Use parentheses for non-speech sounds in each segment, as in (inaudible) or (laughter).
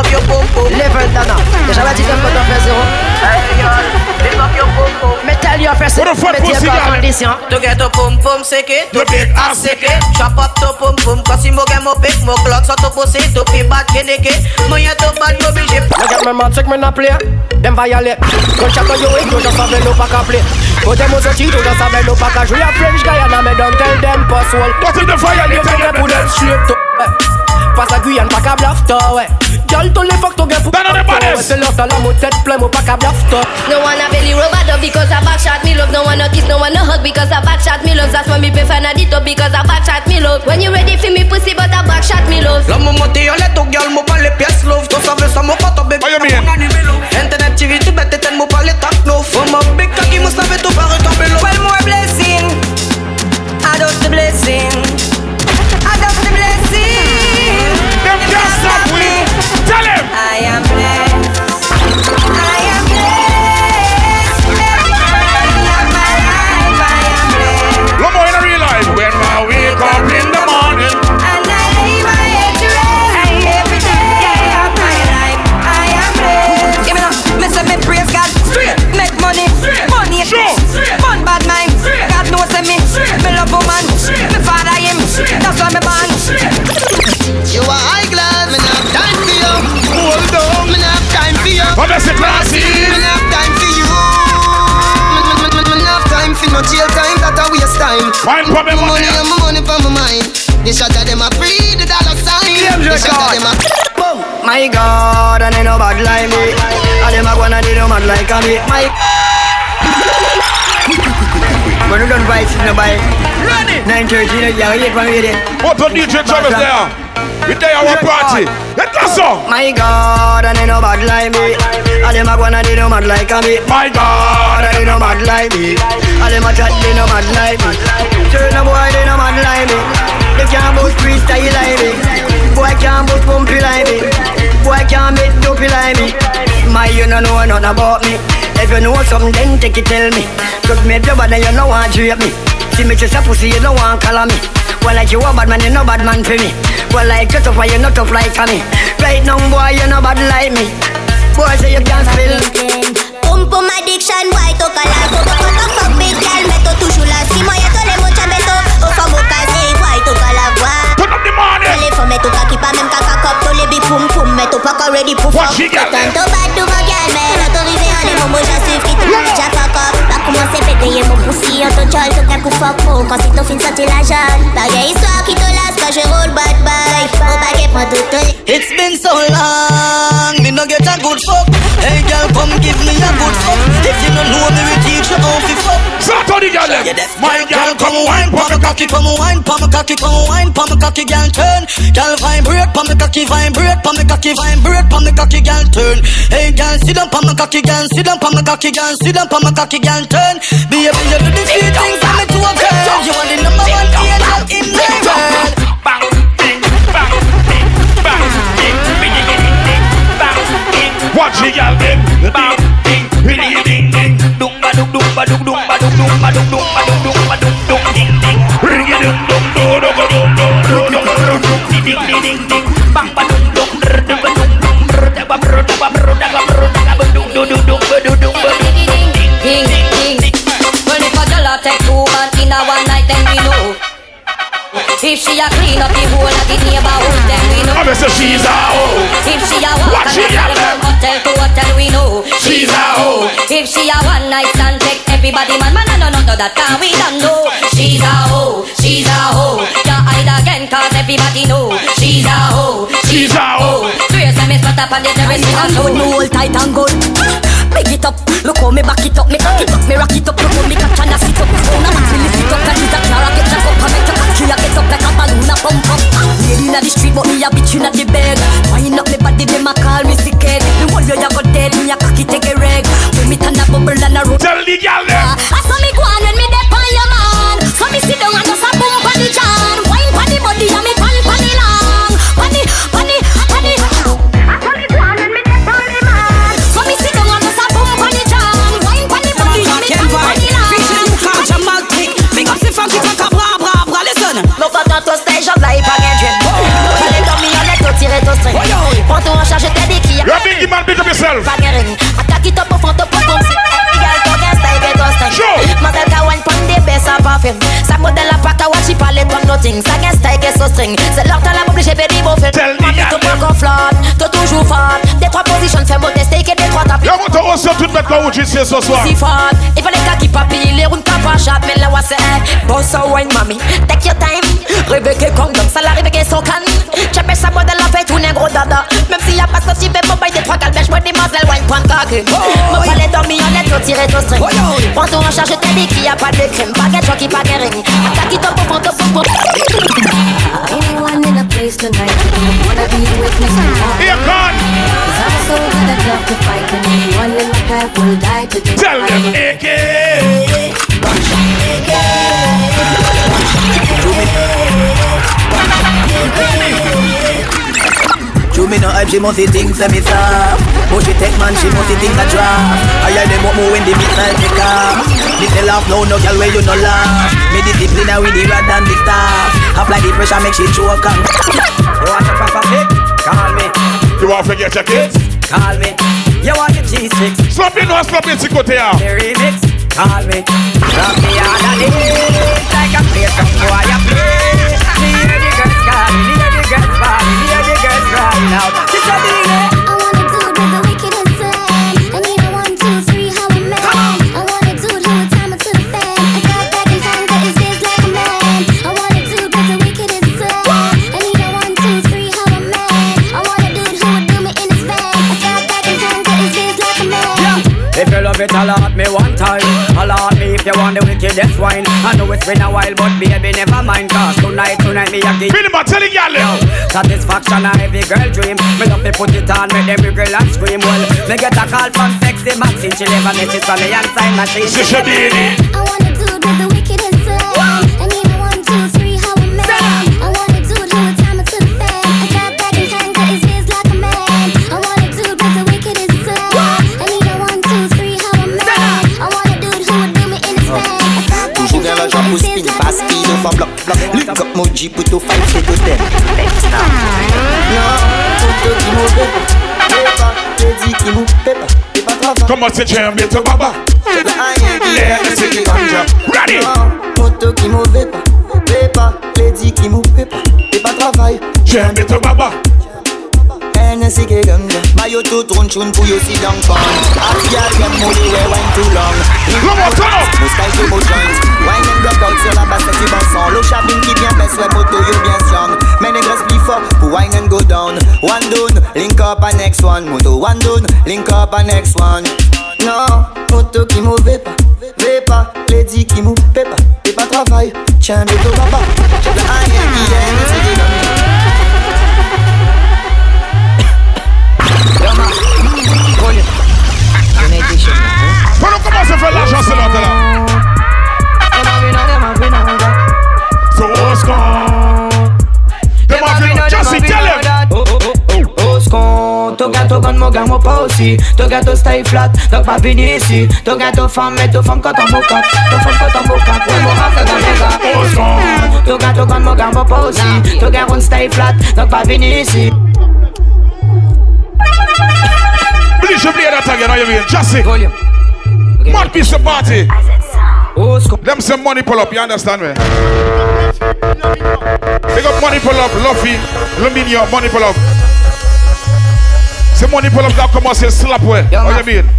up your pom pom. Level Dana. Déjà la 19 quand on fait zéro. Lift up your pom pom. Mais tell your person. What the fuck Mettez pussy pas condition. To get a pom pom seke, to To get get a a seke. Chop up to pom pom, kasi mo get mo pick, mo clock sa to pussy, to pi bat keneke. Mo y'a to bad mo bilje. Regarde même un truc mais n'a play. Dem violate. Quand chacun yo est, toujours savait nous pas qu'à play. Côté mon sorti, toujours savait nous pas qu'à jouer à French Guyana, mais don't tell them pas swell. What in the fire? You You can tell them put them straight to. Eh. Passe à Guyane, pas qu'à bluff toi, ouais. Girl, tous les fuck to get pour Down on the bodies. Ouais, C'est l'heure, t'as la mot tête plein, moi pas qu'à bluff toi. No one a belly rub a dub because a back shot me love. No one a kiss, no one a hug because a back shot me love. That's why me prefer na dit up because a back shot me love. When you ready for me pussy, but a back shot me love. La mo monte yo le to girl, mo pa le pièce love. To sabe sa mo pato baby. What you mean? Internet TV, tu bête ten mo pa le tak love. For my big cocky, mo sabe to pa retomber love. Well, more blessing. I love the blessing. I love the blessing. Them stop we. Tell him. I am time for you. What is it, classy? Me not have time for you. Have time for no jail time. That a waste time. Fine for me My money. money and my money for my mind. The shot of them a free the dollar sign. Claims The shot of record. them a My God, and ain't no bad like me. And them a go and they no mad like me. My. When you done buy, no buy. Ready. 9:30, you hit one with it. What on DJ Travis there? We there our party. Let us go. My God, and they no bad like me. And them a go and they no mad like me. My God. And they no mad like me. And them a chat, they no mad like me. Turn a boy, they no mad like me. They can't boast freestyle like me. Boy can't boast bumpy like me. Boy can't make dopey like me. My, you no know nothing about me. If you know something, then take it tell me. Cause me the bad and you no want to me. See me just a pussy, you don't want color me. Well, like you a bad man, you no bad man for me. Well, like you tough, why you not tough like me. Right now, boy, you no bad like me. Boy, say you can't spill. Pum pum addiction, boy, toca la Todo cuanto fuck big girl, meto toujours la Si moi y'a tous les mots, beso Au fond, au casé, boy, toca la voix Turn up the money. Les femmes, meto kaki pa même kaka cop Tous les big pum pum, meto pas encore ready pour Watch fuck it, girl. Tanto bad, tout mon girl, mais autorisé en les moments, j'en suis qui tout déjà fuck up Pas commencer péter mon poussi, en ton jol, tout d'un coup fuck mo Quand c'est ton fin sorti la jeune Pareille histoire qui te lasse quand je roll bad boy Au baguette, prends tout ton It's been so long, me no get a good fuck. Hey girl, come give me a good fuck. If you don't know me, we teach you how to fuck. Start on the girl. them. Yeah, that's My girl, come wine, pon pon me the cocky, cocky. come wine, pon me cocky, come wine, pon me cocky, girl turn. Girl vibrate, cocky, vibrate, cocky, vibrate, cocky, girl turn. Hey girl, sit down, pon me cocky, girl, sit down, pon my cocky, girl, sit down, pon my cocky, girl turn. Baby, you do the sweet things for me to a girl. You are the number one angel in the world. Bang, ding, bang, ding, bang, ding, ding, ding, ding, ding, bang, ding. Watch it, girl, ding, bang, ding, ding, ding, ding. Dung ba dung dung ba dung dung ba dung dung ba dung dung ba dung dung ba dung dung ding ding. Ring it dung dung do do go dung dung do do go dung dung ding ding ding ding ding. Bang ba dung dung dung ba dung dung brr da ba brr da ba If she a clean up the whole of the neighborhood, then we know. I'm say she's a hoe. If she a walk Watch and it, a carry girl. from hotel to hotel, we know. She's a hoe. If she a one night stand, take everybody man, man, no, no, no, that time we don't know. She's a hoe, she's a hoe. Can't hide again, cause everybody know. She's a hoe, She's a hoe. Swear say me spot up on the terrace in a and show. good, me hold tight and good. Big it up, look how me back it up, me cock it up, me rock it up, look how me catch and I sit up. Phone a back, me lift it up, and it's a car, I get jack up, I get up like a balloon, I pump up. Lady inna the street, but me a bitch inna the bed. Wind up me body, them a call me sick head. Me you, you go dead, me a cocky take a reg. When me turn a bubble and a roll. Tell the girl yourself. Bangering, I got it up in front of my see every girl talking style get us time. Eh. Sure. Mother can wine pon the best of perfume. Some model a pack a watch she palette pon nothing. Ça gagne style get so string. C'est longtemps la obligée baby beau fait. Mami tout pas gonflante, tout toujours forte. Des trois positions fais beau tester que des trois tapis. Y'a mon taureau sur toute bête quand vous jugez ce soir. Si forte, il fallait kaki papi, les roues ne pas pas chat mais là ouais c'est bon so wine mommy. Take your time. Rebecca condom Ça la Rebecca son can Chapé sa boîte Elle a fait tout négro dada. Même s'il y a pas sorti Fait mon bail des trois calbèches Moi des mazelles wine point coque oh, Mon palais dormi en est tiré ton string. Oh, Prends ton en charge t'es dit qu'il y a pas de crime Baguette choc qui pas de ring. Attaque qui top pour top pour Anyone in a place tonight wanna be with me? Tonight. Here, gone. Cause I'm so good at love to fight. And anyone in my path will die today. Tell them, AK. Me no hype, she must things say me soft. But she take man, she must things a draft I hear them up more when the missile take off. Me say laugh no, no girl where you no laugh? Me discipline her with the rod and the staff. Apply the pressure, make she choke and You want a proper fix? Call me, You want to forget your kids? call me. You want the cheese sticks? Slap in, no slap in, côté là. The remix? Call me. Drop me on a list Like a place some boy a play Me hear the girls calling, hear the girls bawling Hear the girls crying out She said, "Baby, I want a dude with the wicked and. I need a one, two, three, how man. I want a dude who would time it to the fan. I got back in time, got his biz like a man. I want a dude with the wicked and. I need a one, two, three, how man. I want a dude who would do me in his van. I got back in time, got his biz like a man. If you love it, allot me one time. Allot me if you want the wickedest wine. I know it's been a while, but baby, never mind. Cause tonight, tonight, me a give Billy, man, tell the girl. you satisfaction a every girl dream. Me love to put it on, make every girl and scream. Well, me get a call from sexy Maxine. She never message from me and sign machine. She should be in it. I want a dude with the wicked and Non, tout qui mauvais Pépa, t'es dit qui mou, pépa T'es pas travail Comment c'est j'aime bien ton baba? La haine qui Yeah, est, c'est du ganja. Ready? Moto qui mauvais pas Pépa, t'es dit qui mou, pépa T'es pas travail J'aime bien ton baba. Hennessy qui ganja Mayo tout run chun pour yo sit down pan Happy girl them money we too long. Come on, turn up. Et beau joint Wine and block out sur la basse c'est bon son L'eau chabine qui bien baisse ouais moto yo bien strong. Mais les grosses plus fort pour wine and go down? One down, link up a next one. Moto one down, link up a next one. Non, moto qui mauvais pas Vais pas, lady qui mou, pépa T'es pas travail, tiens de ton baba La haine qui c'est des ganja Quand on commence à faire l'argent, c'est l'autre là. So what's gone? Them have you know. Just see, tell him. Oscon, ton gâteau gagne mon gars, moi pas aussi. Ton gâteau stay flat, donc pas venu ici. Ton gâteau femme, mais ton femme quand on mocat. Ton femme quand on mocat, ouais, mon rap dans les gars. Oscon. Ton gâteau gagne mon gars, moi pas aussi. Ton gâteau stay flat, donc pas venu ici. Please, you play that again, how you mean? Just see. Volume. Mad piece of party. Oscon. Oh, them some money pull up, you understand me? They got money pull up, Luffy, Luminium, money pull up. Say money pull up that come out say slap way. Yeah, How man. you mean?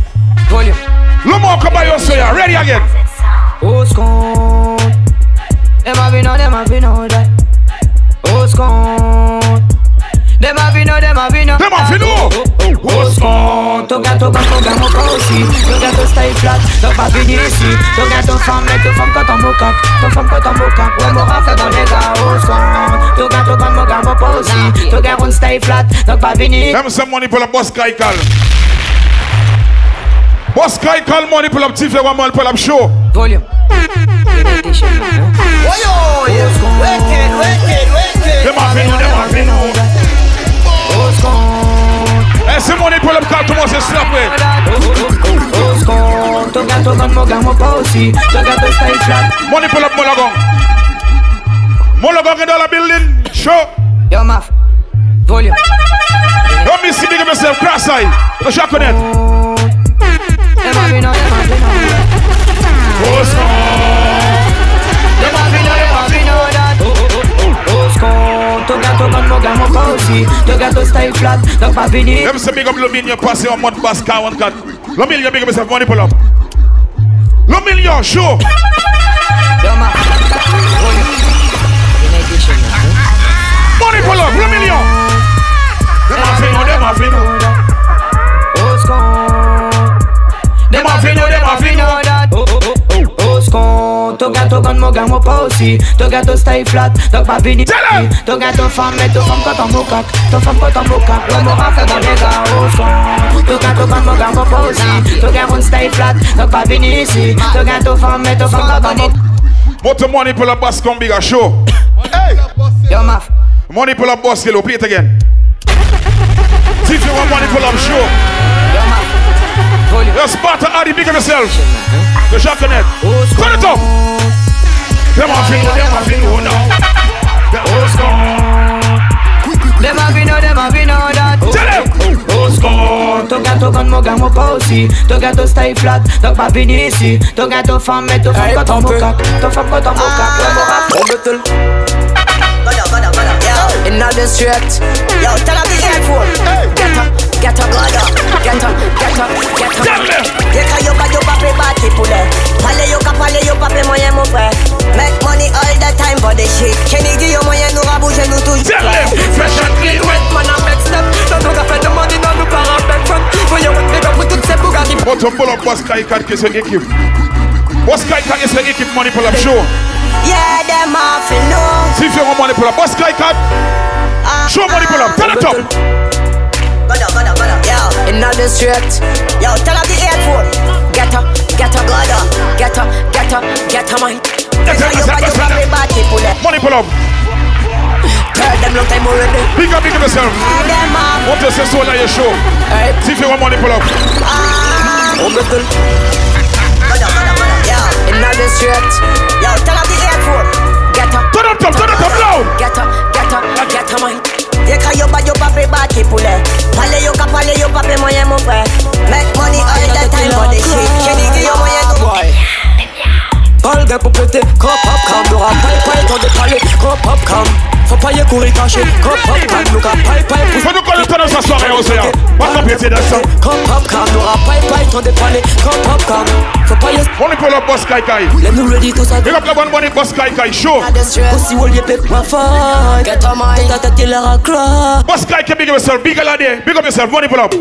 Volume. Lumo come by your so ya. Ready again? Oscon. Oh, them have you know, them have you know that. Oscon. Oh, them have you know, them have you know. Them have you know. Oscon. Ton gâteau gagne mon gars, moi pas aussi. Ton gâteau stay flat, donc pas venu ici. Ton gâteau femme, mais ton femme quand on mocac. Ton femme quand on mocac, ouais, mon rap dans les gars. Oscon. Ton gâteau gagne mon gars, moi pas aussi. Ton gâteau stay flat, donc pas venu Them some money pull up, boss guy call. Boss guy call money pull up, TV one man pull up show. Volume. Wicked, wicked, wicked Them have you know, them have you know. Oscon. Hey, some money call come out say slap way. Oscon. Ton gâteau gagne mon gars, moi pas aussi. Stay flat. Money pull up, Molagong. Molagong in the building, show. Yo, maf. Volume. Don't miss big myself, cross eye. The shot connect. Them have you know, them have you know. Oscon. Aussi. Te gâteau style flat, donc pas fini. Let me say big up Lumilio passé en mode basse car one cut. Lumilio big up yourself, money pull up. Lumilio, show. Money pull up, Lumilio. Them a fin them a fin know. Dem a fin dem a fin scon. Ton gâteau gun, mon gars, moi pas aussi. Ton gâteau style flat, donc pas fini. Tell 'em. Ton gâteau femme, mais ton femme quand on mocac. Ton femme quand on mocac. L'homme aura fait dans les gars, au son. Ton gâteau gun, mon gars, moi pas aussi. Ton gâteau style flat, donc pas fini ici. Ton gâteau femme, mais ton femme quand on mocac. But the money pull up bass come bigger show. Hey, Yo, maf. money pull up boss kilo, play it again. See if you want money pull up show. Yo, maf. Volume. Yo, Sparta Addy, big up yourself. The Jacqueline. Turn it up. Them a fin know, them a fin know now. Dem a fin know, dem a fin know that. Tell them. Au scon. Ton gâteau gun, mon gars, moi pas aussi. Ton gâteau style flat, donc pas fini ici. Ton gâteau femme, mais ton femme quand on mocac. Ton femme quand on L'homme aura the street, yo, tell her the airport. Get up, get up, get up, get up, get up, get up. Them. Yeka yo yo pa pe bati pule. Pale yo ka pale yo pa pe moyen mon frère. Make money all the time for the shit. Kenny di yo moyen nous raboucher nous toujours. Tell them. Fresh and clean. Wet man a make step. Don't know fait de money dans nous par un back front. Voyons big up pour toutes ces Bugatti. But to pull up boss Kai Kat is your équipe. Boss Kai Kat your équipe money pull up show. Yeah, them off and know. See if you want money pull up. Boss Kai Kat. Show money pull up. Ah. Turn it up. Gada, gada, gada. Yo, in the street. Yo, tell her the airport. Get up, get up, gada. Get up, get up, get up, man. Get up, Yo, get up, yo, get up. yo, body pull. Money pull up. Tell them long time already. Big up, big up yourself. Yeah, them off. Want say so on your show. Hey, See if you want money pull up. ah. Gada, gada, gada. Yo, in the street. Yo, tell her the airport. Get up. Turn up, turn up loud. Get up, get up, get up, man. Yeka yo ba yo pa pe bati pule eh. Pale yo ka pale yo pa pe moyen mon frère Make money all the time for the shit Kenny di yo moyen nou Palga pour péter, crop up cam, le rap pipe pipe dans des palais, crop up cam. Faut pas y courir caché, crop up cam, le rap pipe pipe. Faut nous connaître dans sa soirée aussi. hein. Pas compléter dans ça. Crop up cam, le rap pipe pipe dans des palais, crop up cam. Faut pas y Money pull up boss Kai Kai. Let me ready to ça. Big up the one money boss Kai Kai show. Pussy will you pick my fight. Get on my. Tête à tête, il a cry. Boss Kai Kai big up yourself. Big up lady. Big up yourself. Money pull up.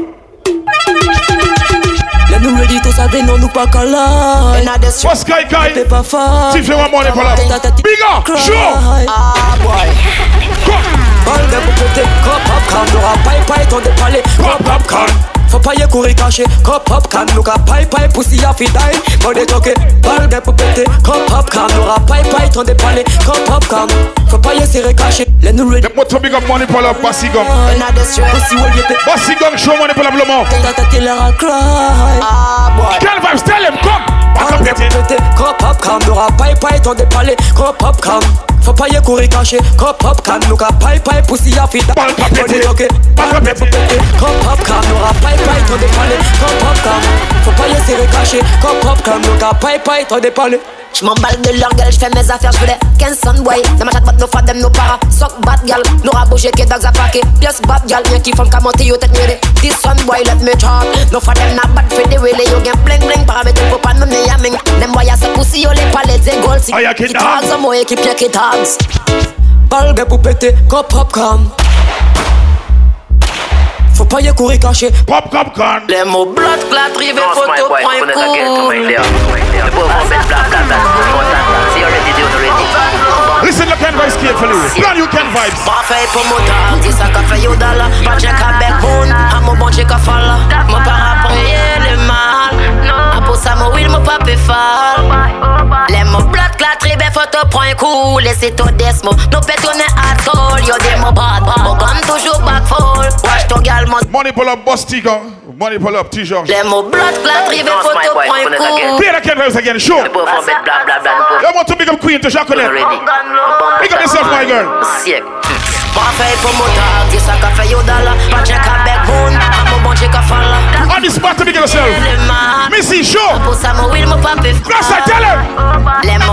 Let me ready to ça, non nous pas calais. Boss Kai Kai. T'es pas fort. See if you want money pull up. Tête à Big up. Show. Ah boy Come. Palga pour péter, crop up cam, le rap pipe pipe dans des palais, crop up cam. Faut pas y courir up cam, nous ka pipe pipe, pussy a fi die. Bon des toqués, palga pour péter, crop up cam, le rap pipe pipe dans des palais, crop up cam. Faut pas y serrer caché, let me ready. The motor big up money pull up. Bossy Gong. Pussy will. Bossy Gong show money pull up le mot. Tête à tête, il cry. Ah boy Ken Vibes tell him come. Pas Palga compléter. pour péter, crop up cam, le rap pipe pipe dans des palais, crop up cam. Faut pas y courir caché, crop up cam, look ka pipe pipe, pussy a fi die. Pas Bon des compléter. toqués, Pas compléter. Crop up cam, nous rap pipe pipe dans des palais, crop up pas y serrer caché, crop up cam, nous ka pipe pipe dans des palais. J'm'emballe de leur gueule, j'fais mes affaires, j'voulais 15 son boy Ça m'a chat nos fadem, nos para Sock bad gal, nous rabouche que dogs a paqué Yes bad gal, rien qui font qu'à monter yo tête mire This son boy let me talk. No fadem na bad fait des wheelie Yo gen bling bling, paramètre pour pas de me yamming Them boy a se pussy, yo les palais des goals Si oh, y'a qui dog? tags, moi équipe y'a qui tags Balgue pour péter, crop up cam. Faut pas y courir caché, Pop come can. Les mots blood clat, rivé photo, point cool Listen to Ken Vibes carefully. Brand new Ken Vibes. Parfait pour mon temps, dis ça qu'a fait yo dollar Pas de check avec bon, à mon bon check à falla Mon para prier le mal. A pour ça mon will, mon pape fall Les mots blood clat, rivé photo, point cool Et c'est ton desmo, nous pétonnez à sol Yo des mots bad, mon comme toujours back fall Watch ton gal, mon Money pull up boss Tiga. Money pull up T George. Les mots blood clat, rivé photo, point cool Play the Ken Vibes again. Show. I want to big up Queen to Jacqueline. Big up yourself, my girl. Parfait pour mon temps, dis ça qu'a fait yo dollar Pas check avec bon, à mon bon check à falla On the spot to big yourself. Missy, show. Pour ça, mon will, mon pape Grâce à tell him. Les mots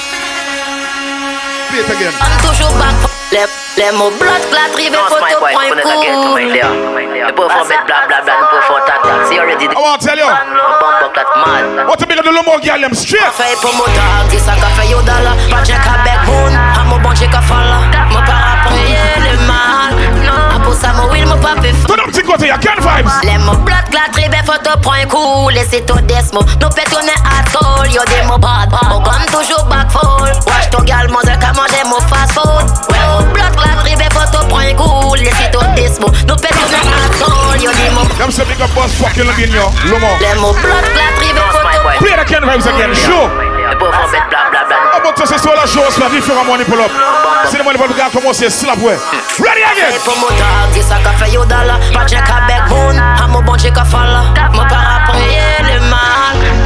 Play it again. I'm toujours back Les, les mots blood clat rive photo point cool Ne pouvons faire mettre bla bla bla, ne pouvons faire tata Si already I want to tell you. Bomb clat mad What a big up the Lomo girl them straight. Fè pou mou tag, di sa ka fè yo dala Pa chè ka bek a mou bon chè ka fala. Mou pa apreye le mal A pou sa mou wil mou pa pe fa Turn up to go to vibes. Les mots blood clat rive photo point cool Et c'est tout des mots, nous pétonne à sol Yo des mots bad, ou comme toujours back fall Watch ton gal, manger ka manger mon fast food Ouais, oh blood clat rive photo point cool Et c'est tout des mots, nous pétonne à sol Yo des mots Them say big up boss fucking in yo. Lomo. Les mots blood clat rive photo Play the Ken Vibes again. Show. Ne pouvons faire mettre bla bla bla About to say so la show soit différent money pull up. C'est le money pull up gars commencer slap ouais. Ready again. Pour mon tag, di sa ka fè yo dala Pa chè ka bek moun, a mou bon chè ka fala Mou pa apreye le mal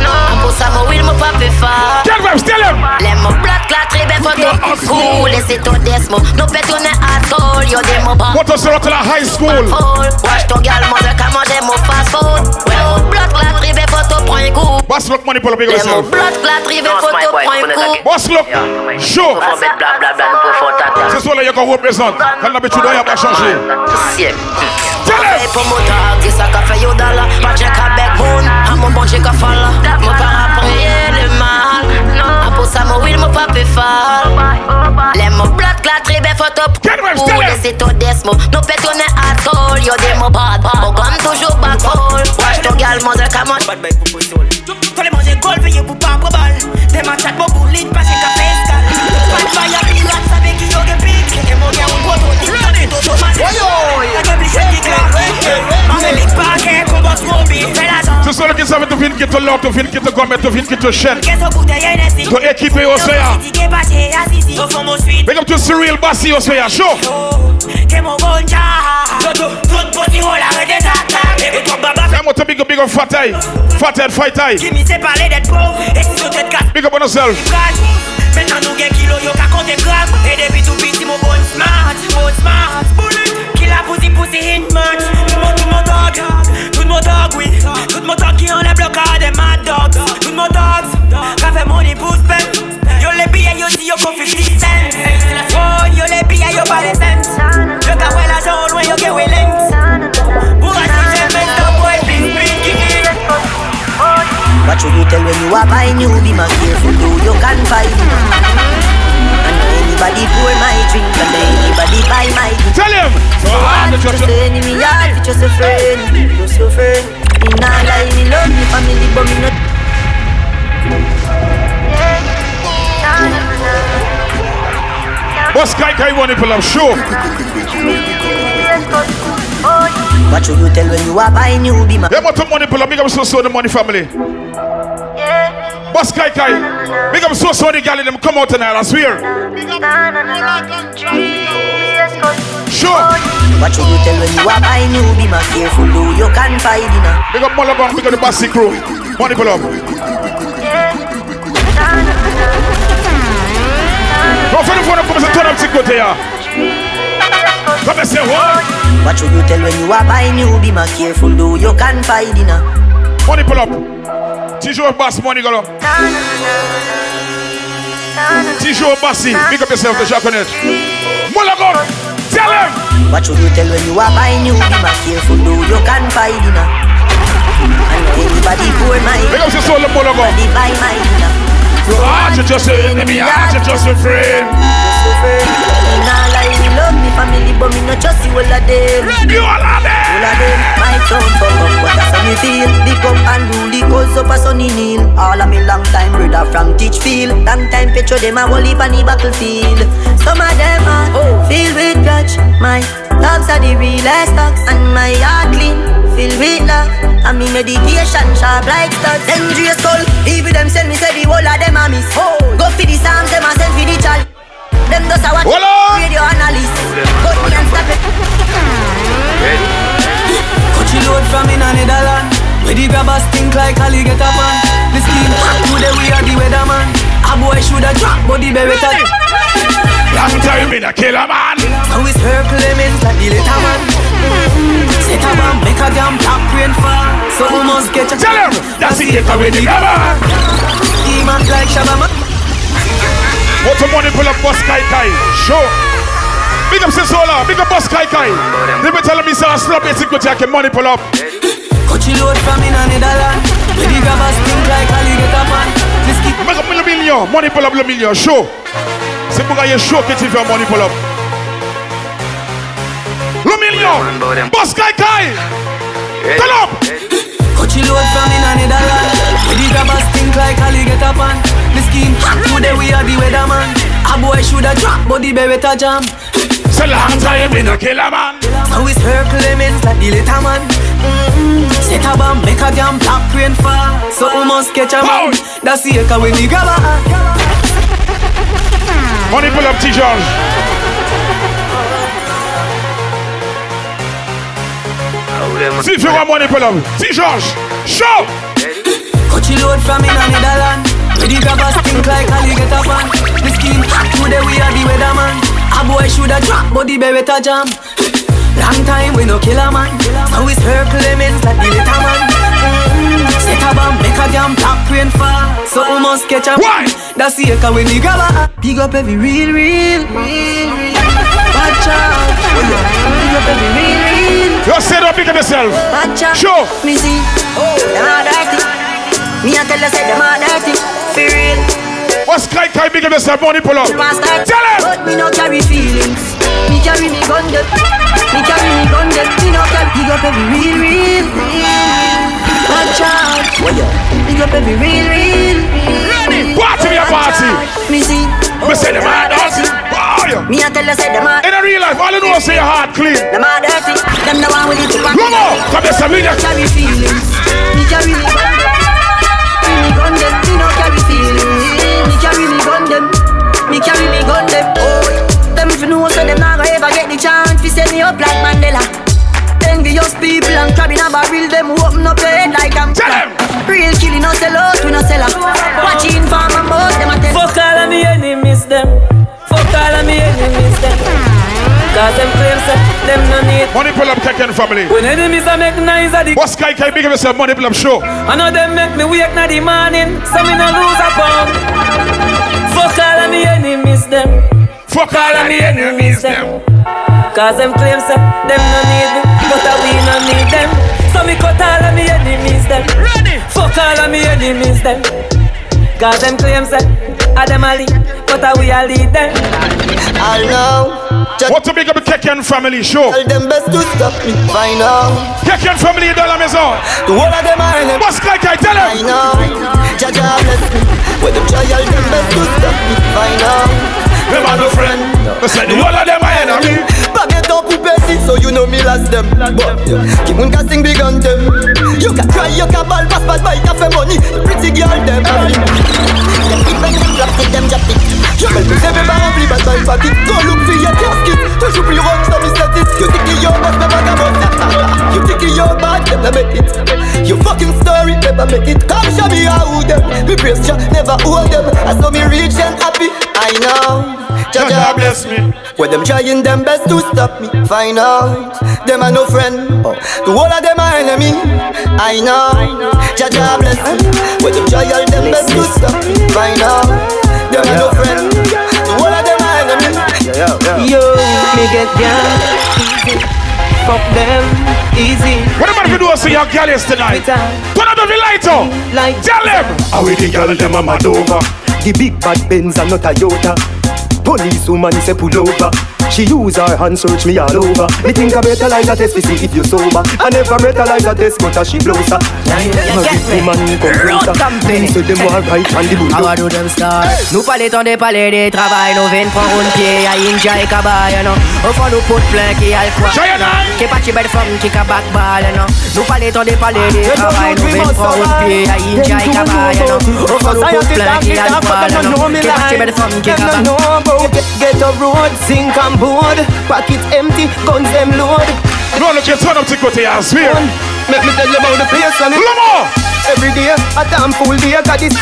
A pou sa mou wil mou pa pe fa Ken Vibes tell them. Les mots blood clat ribe photo cool Et c'est tout des mots, nous pétonne à sol Yo des mots bad What us to la high school. fool Watch ton gal, manger ka manger mon fast food Ouais, oh blood clat ribe photo point cool Boss look money pull up big Les mots yourself. blood clat ribe Non, photo my boy, point put it cool again. Boss look. Show. C'est ça là you can represent. Quand l'habitude on y a pas changé. Siècle Tell Fè them. pou mou tag, di sa ka fè yo dala Pa chè ka bek moun, a mou bon chè ka fala Mou pa apreye le mal. A pou sa mou wil mou pa pe fal. Les mots blood clat ribe photo Ken Vibes tell cool Et them. c'est tout des mots, nous pétonne à sol Yo des mots bad, ou comme toujours back fall. Watch ton gal manger ka manger Bad boy pou pou soul Tous les manger gold veillez pour pas pour balle Dem a chat pour boulit pas c'est café escal Bad boy a pirate savez qui yo gen pique Et mon gars ou gros dit Ready. to C'est ça qui savent qui te qui te gomme, qui te chaîne. To Cyril Bassi au. Show. Big big Big up on yourself. Maintenant nous kilo yo ka Et depuis tout petit mon bon smart smart Bullet match Tout mon dog oui Tout mon dog qui enlève le cas des mad dogs. Tout mon dogs. Qu'a fait money pour spend. Yo les billets yo si yo qu'on 50 cents. Oh yo les billets yo pas les cents Le gars ouais l'argent loin yo big big What should you tell when you are buying you Be my careful you can it. And anybody pour my drink And anybody buy my drink Tell him. So hard to Just the enemy It's just a friend Just a friend Me not lie Me love me family But me not Boss Kai Kai want to pull up. Show. What should you tell when you are buying you Be my Them want money pull up. Big up so so the money family. Boss Kai Kai. Big up so so the gal them come out tonight. I swear. Show. What should you tell when you are buying you Be my careful though you can find it Big up Malabar. Big up the Bassi crew. Money pull up. Go for the phone up. Come and turn up to go there. Come and say what? What should you tell when you are buying you Be my careful though you can find it Money pull up. Toujours bass money go up. Toujours Bassi. Big up yourself. The Jaconet. Malabar. Tell him. What should you tell when you are buying you Be careful though you can find it And anybody pour my Big up your soul. Malabar. Anybody buy my dinner Ah, you just a enemy. Ah, you just a friend. Just a friend family But me not trust you all of them You all are there. All of them My town fuck up But that's how me feel. Big up and rule The cause up a sunny kneel All of me long time brother from Teachfield Long time picture them a whole heap on the battlefield. Some of them are filled with grudge. My dogs are the realest dogs And my heart clean Filled with love. And me meditation sharp like studs Dangerous soul Even them send me say the whole of them a miss. Go for the psalms Them a send for the chal Them just a watch Hold on. Radio analyst Cut me and stop it Coachy load from in a Netherland Where the grabbers stink like Ali get up on The scheme Today we are the weatherman A boy shoulda drop but the beretta Long time in a killer man. Now we circle them in like the little man Set a bomb make a damn top rain fall So we must get a Tell him. That's it. Come with the grabber. Shima like Shabama. What the money pull up boss Kai Kai? Show. Big up Sisola, big up boss Kai Kai. They be telling me slap it secret I can money pull up. Coachy load from in a Netherland. Where the grabbers think like alligator man. Make up million million, money pull up le million, show. C'est pour gagner show que tu fais money pull up. Le million, boss Kai Kai. Pull up. Coachy load from in a Netherland. Where the grabbers think like alligator pan. The scheme today we are the weatherman. A boy shoulda drop, but the beretta jam. A long time we no kill a man. Now it's her Clemens like the little man. Mm-hmm. Set a bomb, make a damn black rain fall. So we must catch a man. That's the echo when we grab a Money pull up T George. See if you want money pull up. T George, show. Coachy load from in a Where the grabbers think like alligator pan. The scheme today we are the weatherman. A boy shoulda drop, but the beretta jam. Long time we no kill a man. Now it's her Clemens like the little man. Mm-hmm. Set a bomb, make a damn black rain fall. So we must catch a Why? That's the echo when we grab a Big up every real, real, real, real. Watch out. Big up every real, real. You say don't pick up yourself. Watch out. Show. Me see, Oh, them are dirty. Me a tell you say them are dirty. For real. What's Kai Kai big up yourself? Money pull up. Tell Tell him. But me no carry feelings. Me carry me gun them. Me carry me gun them. Me no carry. Big up every real, real, real. Watch out. Big up every real, real, real. Party me a party. Me see. Me say them oh, are dirty. Boy. Me a tell you say them are. In a real life, all you know is say your heart clean. Them are dirty. Them the one with it to back. Come on, come here, Samina. carry feelings. Me carry me gun them. Carry me gun Me carry me gun them. Me carry me gun them. Oh, them if you know so them not gonna ever get the chance to set me up like Mandela. Envious people and crabbing a barrel, them open up your head like I'm Tell 'em. Real killing, no sell out, we no sell out. Watching for my mouth, them a tell. Fuck all of me enemies them. Fuck all of me enemies them. Cause them claim say them no need. Money pull up Keken family. When enemies are make nice at the What's Kai Kai big yourself? Money pull up show. I know them make me wake na the morning, so me no lose a pound. Fuck all of me enemies them. Fuck all of me enemies them. Cause them claim say them no need me, but a we no need them. So me cut all of me enemies them. Ready. Fuck all of me enemies them. Cause them claim say a them a lead, but a we a lead them. I know. Just What to big up the Keken family show? tell them best to stop me. Find out. Keken family dans la maison. The whole of them are in them. What's Kai Kai? Tell I know. Jaja bless me. When them try all them best to stop me. Find out. Them are no friend. They say the whole of them are enemy. Up so you know me last them. But moun ka sing big on them. You can cry, you can ball, pass bad boy, cafe money. Pretty girl them. Them big bang, them drop it, them drop it. Je me le fais pas rempli, bad boy pocket. Go look for your casket. Toujours plus rock, so me it. You think you boss, never come out. You think you bad, them never make it. You fucking story, never make it. Come show me how them. Me praise you, never hold them. I saw me rich and happy. I know. Jaja bless me. When them trying them best to stop me, find out them are no friend. The whole of them are enemy. I know. Jaja bless me. When them try all them best to stop me, find out them are no friend. The whole of them are enemy. Yo, me get down easy. Fuck them easy. What am I gonna do? See your girl is tonight. Turn up the oh. light up. Like Tell them. How we the girl them a mad over The big bad Benz and not a Toyota Police woman say pull over She use her hand search me all over. Me think I better like that test to see if you sober. I never met her like that test but as she blows her Magic woman come closer Them say them want right and the How I bulldog. do them start Nous parler tant des palais des travail. Nous venons prendre un pied à Inja et Kabaya non Au fond nous put plein qui a le quoi Qui pas belle femme qui ka back ball non Nous parler tant des palais des travail. Nous venons prendre un pied à Inja et Kabaya non Au fond nous put plein qui a le quoi non Qui pas belle femme qui ka back Get a road, sink and board Pocket empty, guns them load No, look, you turn up to go to your sphere. Let me tell you about the place and it Lamo. Every day, a damn full day Got this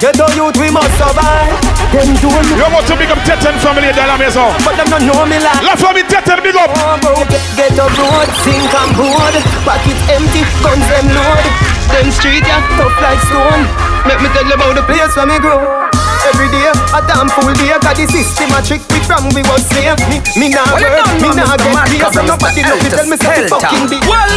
Get a youth, we must survive Them do me You want to big up Teten family dans la maison. But them don't know me like La famille Teten, big up. Oh, get, get a road, sink and board Pocket empty, guns them load them street, yeah, tough like stone. Let me tell you about the place where me grow. Every day, a damn full day, got the system a trick me from we was slave. Me, me nah Well, work, me know nah Mr. get Malcolm, paid, so nobody love me tell me say Helter. fucking big. Well,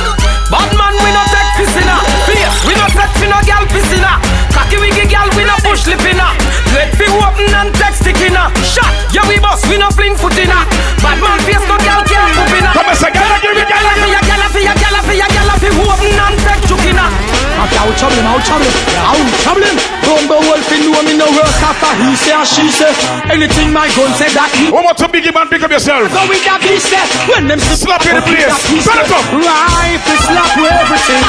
bad man we no take piss inna Face. We no set fi no gal piss inna Cocky wiggy gal we no push lip inna Let fi open and text stick inna Shot, yeah we boss we no fling foot inna Bad man face no gal can't inna Come on, say, gyal, give me, gyal, Gyal fi ya gyal fi ya gyal fi ya gyal fi open and text chook inna Okay, I'll trouble him, I'll trouble him, I'll trouble him. Rumble wolf in know me no work after he say and she say. Anything my gun say that he. One more to Biggie man, pick up yourself. So with that he say, when them see Slap in the place. Turn it up. Rifle slap with everything.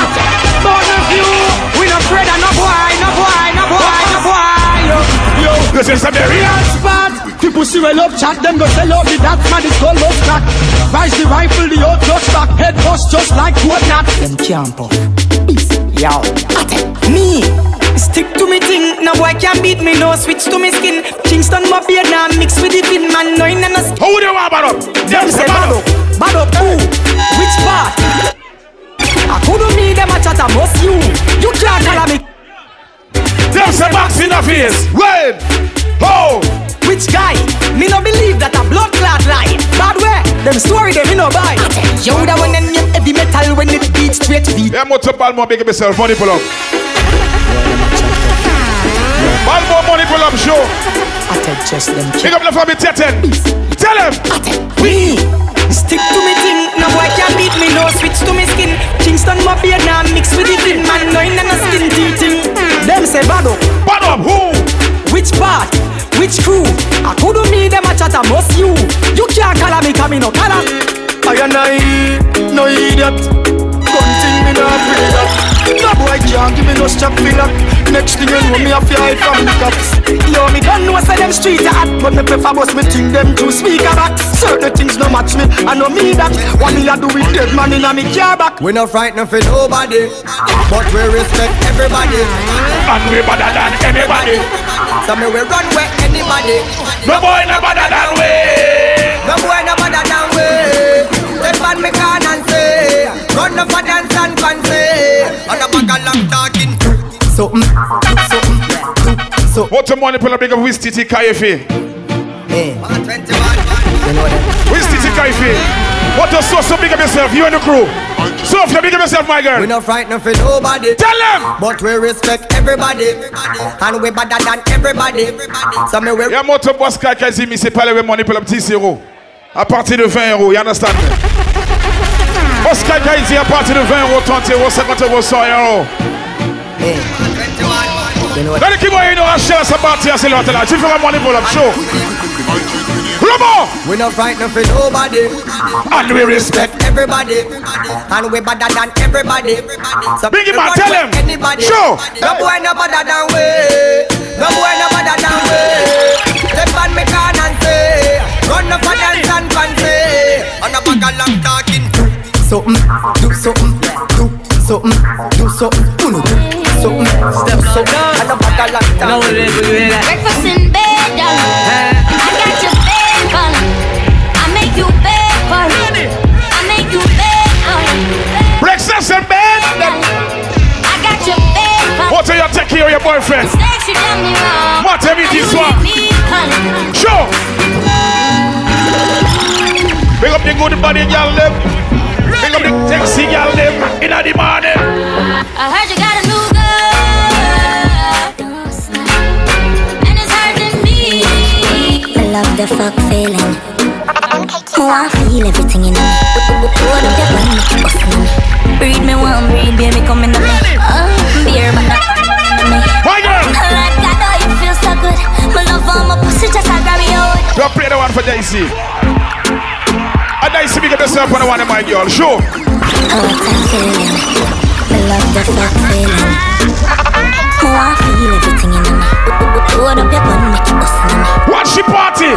But of you, we no afraid of no boy, no boy, no boy, no boy. Yo, yo. This is a very Real spot. People see well up chat, them go sell out the that man is called most crack. Rise the rifle, the old just back, head bust just like what not. Them camp up. Yo, Me, stick to me thing. No boy can beat me, no switch to me skin. Kingston my beard now mix with the fin man. No in and a Who do you want bad up? Them say bad up, bad up who? Which part? I couldn't me them a chat a must you. You can't tell me. Them say box in the face. Wait. Oh. Which guy? Me no believe that a blood clot lie. Bad way. Them story them me no buy. Yo, that one them name heavy metal when it beat straight beat. Yeah, motor Balmo, big up yourself. Money pull up. Balmo, money pull up show. I tell just them. Big up the family, Teten. Tell him. We stick to me thing. No boy can beat me. No switch to me skin. Kingston my beard now mix with the thin man. No in and a skin teething. Them say bad up. Bad up who? Which part? Which crew? I couldn't me them a chat a must you. You can't call me come no call I and I, no idiot. Gun thing me not free that. No boy can't give me no strap me lock. Next thing you know me have to hide from the cops. Yo, me gun know say them streets are hot But me prefer bust me think them two speaker back. Certain things no match me, I know me that. What me a do with dead man inna me car back. We no frightened for nobody, but we respect everybody. And we better than anybody. So me we run where anybody. No boy no better than we. No boy no better than we. Step on me can and say, run up a dance and fancy. On a bag of long talking. So, mm, so, mm, so. What the money pull up big up with Titi Kaife? Hey. With Titi Kaife? What the so so big up yourself, you and the crew. So if you big up yourself, my girl. We no frightened for nobody. Tell them. But we respect everybody. And we better than everybody. So me we Il y a un moto boss qui a dit, c'est pas le même money pour le petit 10 euros. À partir de 20 euros, you understand? Boss qui a dit à partir de 20 euros, 30 euros, 50 euros, 100 euros. Regardez qui va y avoir acheté à sa partie à l'autre là. Tu fais money pour le show. Comment? We no frightened for nobody. And we respect everybody. And we better than everybody. So Biggie man, tell him. Anybody. Show. No boy no better than we. No boy no better than we. Step on me can and say, run up a dance and fancy. On a bag of long talking. Something, do something, do something, do something, do something, step something. On a bag of long talking. Breakfast in bed, darling. I got your bacon. I make you bacon. I make you bacon. Breakfast in bed. I got your bacon. What are you taking care of your boyfriend? Snacks you me wrong. What have you this one? make me Big up the good body girl them. Big up the sexy girl them. In the morning. I heard you got a new girl. And it's hurting me. I love the fuck feeling. Oh, I feel everything in me. Hold up your brain, make bust in me. Breathe me one, breathe, baby, come in me. Oh, beer, but not me. My girl. Like God, oh, it feels so good. My love on my pussy, just like grab me out. Go play the one for Daisy. And Daisy, big up yourself on the one of my girl. Show. Oh, what I'm feeling. I love the fuck feeling. Oh, I feel everything in me. Hold up your gun, make it bust in me. Watch she party.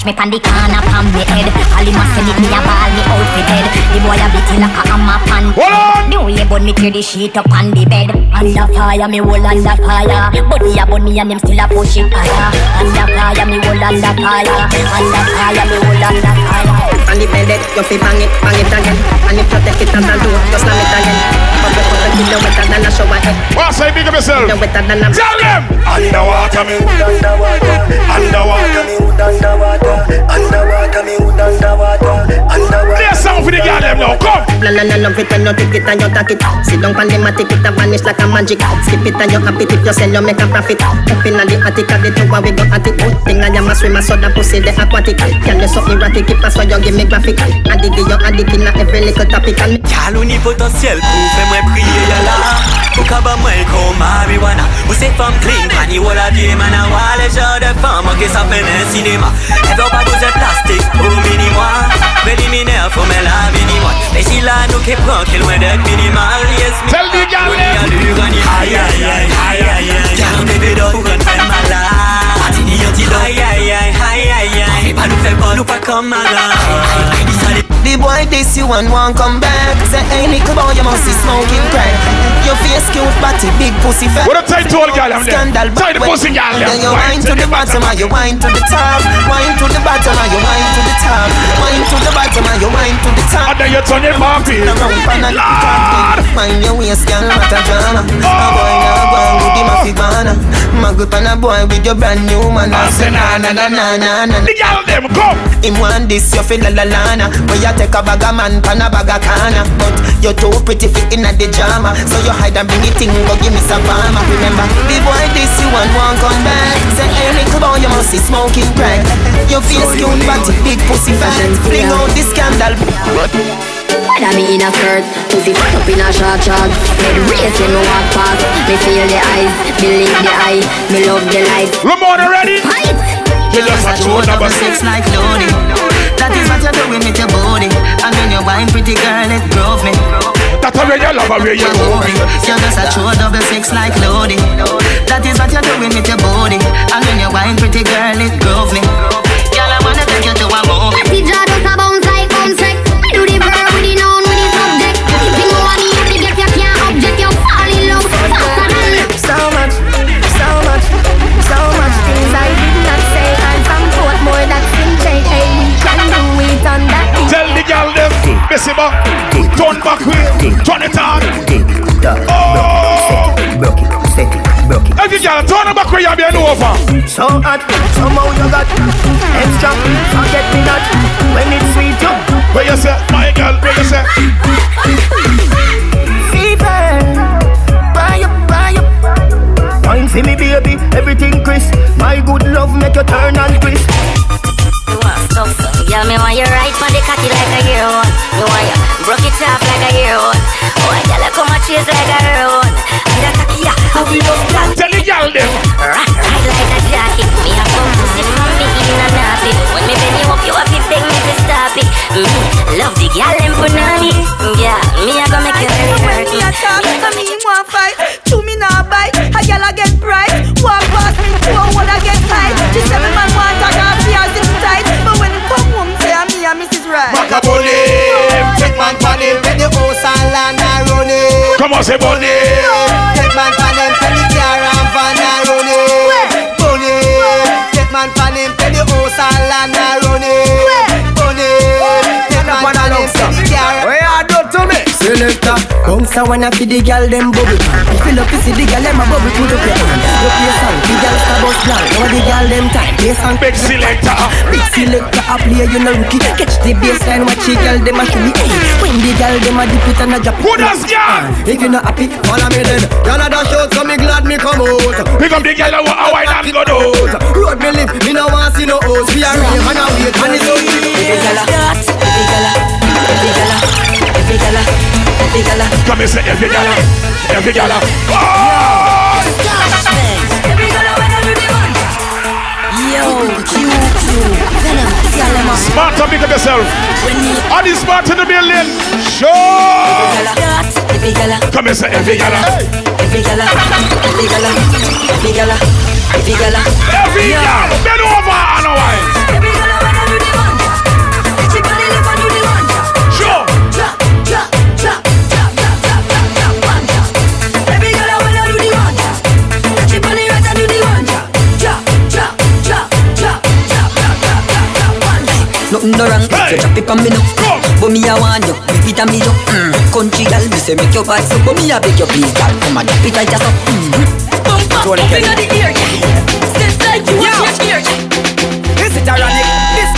Catch me pan the corner pan me head. All him a send me a ball me out fi dead. The boy a beat like a hammer pan. Hold on. Me way burn me tear the sheet up on the bed. Under fire me hold under fire. Me a burn me and him still a push it higher. Under fire me hold under fire. Under fire me hold under fire. On the bed, you fi bang it, bang it again. And if you take it as a door, just slam it again. But you put it in wetter than a shower head. What's say big of yourself? The wetter than a Tell them. Underwater me wood underwater Underwater me wood underwater Underwater me wood underwater Underwater Play a song for the girl them now. Come. Plan and I love it when you take it and you take it. Sit down on the matic, it a vanish like a magic. Skip it and you happy if you sell, you make a profit. Up in the attic, at the tower we go at it. Thing I am a swimmer, so the pussy the aquatic. Can you so erratic, keep us so you give me graphic. Addict, you addict in a every little topic. And Gal ou ni potentiel pou fè eh, mwen priye ya la. Ou ka ba mwen kon marijuana. Ou se fam clean, pani ou la vie man a wale genre de femme Anke sa pen un cinéma Elle veut pas bouger ou mini moi Préliminaire faut me la mini moi Mais si la nou ke pran ke loin d'être minimal Yes me Ou ni ani ou kon fè malade Pati ni yon ti do Aïe aïe aïe aïe aïe aïe Fè pas nou fè pas nou pas comme malade The boy this you and want come back. Say hey little boy you must be smoking crack. Your face cute body big pussy fat. What a tight tall gal them there. Scandal Tight but pussy them. Then you Wine to the bottom and you wine to the top. Wine to the bottom and you wine to the top. Wine to the bottom and you wine to the top. And then you turn your bumpy. Now round pan and Lord. Mind your waist girl what a drama. A boy now go and with him a fi banana Mag up on a boy with your brand new man. I say na na na na na na The gal them come. him want this, you feel la la lana When you take a bag of man, pan a bag of canna But you're too pretty fit in a the drama. So you hide and bring it in, go give me some farmer Remember, the boy this you want, won't come back. Say, hey, little boy, you must be smoking crack. Your face cute, body, big pussy fat. Fling out the scandal. Whether me in a skirt, pussy fuck up in a short short Head race when me walk past Me feel the eyes, believe the eye Me love the light Ramona ready? Fight! You just a two number six. like loading That is what you're doing with your body. And when you wine pretty girl, it drove me. That's how you love her, where you moving. You're just a true double six like loading That is what you're doing with your body. And when you wine pretty girl, it drove me. Girl, I wanna take you to a movie Missy back. Turn back way. Turn it on. Oh. Broke it, set it, broke it Every gal turn it back way you been over. So hot, somehow you got extra Forget me not, when it's sweet you Where you say, my girl, where you say? Fever, buy up, buy up Wine for me baby, everything crisp My good love make you turn and crisp stuff, girl, me want you right on the cocky like a year one. Me want you broke it off like a year one. Oh, girl, you come and chase like a year one. And the cocky, yeah, how we love that. Tell the gal them. Right, right like a jacket. Me a come to see from me in a nappy. When me bend you up, you have to beg me to stop it. Me love the girl them punani. Mm, yeah, me a go make you really hurt me. Me a talk, so me want fight. Chew me nah bite. A gyal a get bright. Walk past me, two a wanna get high. She say me man want house and land and run him Come on, say bunny. Take man pan him, tell the car and van and run it. Bunny. Take man pan him, tell the house and land and run it. Selector Bounce a wanna feed the girl them bubble. Pan Fill up to see the girl them a bubble put up your hand. You play song, the girl star bus blank Now the girl them time, play song Big selector. Big selector a play, you no rookie. Catch the baseline, watch the girl them a show me when the girl them a dip it and a drop it. Who does girl? If you not happy, follow me then. Y'all a dash out, so me glad me come out. Pick up the girl that want a wine and go down. Road me live, me no want see no house We a rave and a wait, and it's out Every gala, every gala, every gala, every gala, every gala. Come and say every gala, every gala. Oh! Every gala when I do the one. Yo, Q, Q, Venom, tell them off. Smart to pick up yourself. Are you smart in the building? Sure. Every gala, Come and say every gala. every gala, every gala, every gala, every gala. Every gala. Bend over and a Nothing no wrong, so drop it on me now But me a want you, it a me you mm. Country girl, me say make your bad so But me a beg you please, girl, come and drop it right just up mm. Bump up Kelly. inna the ear, yeah. Sit like you Yo. want your ear, yeah. Is it ironic? This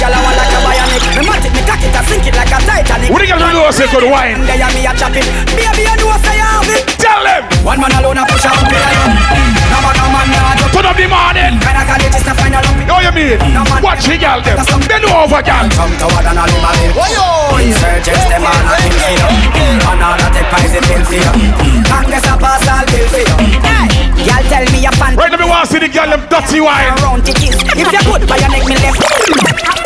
girl I want like a bionic Me mat it, me cock it, I sink it like a Titanic. What the girl do say good wine? There me a chop it Baby, you know say you have it Tell them. One man alone a push out me like No man, no man, no Turn up the morning. When I got it, it's the final up. Know you mean? Watch the girl them. Bend over, girl. Come to what and all him a bill Insurgents, them all a kill for you And all a take prize it bill for you Congress a pass all bill for you. Y'all tell me you fan. Right now, me want to see the girl them dirty wine. around the kiss If you good, by your neck me left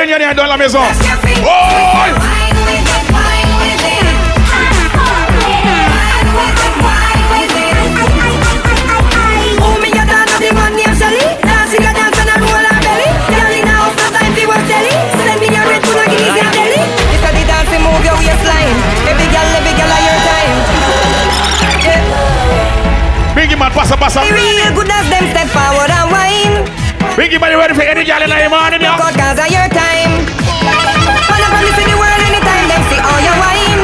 réunionnaire dans la maison. Oh! Pass up, pass good as them step forward and wine. Biggie man, ready for any in the morning? Man up on the world anytime, them see all your wine.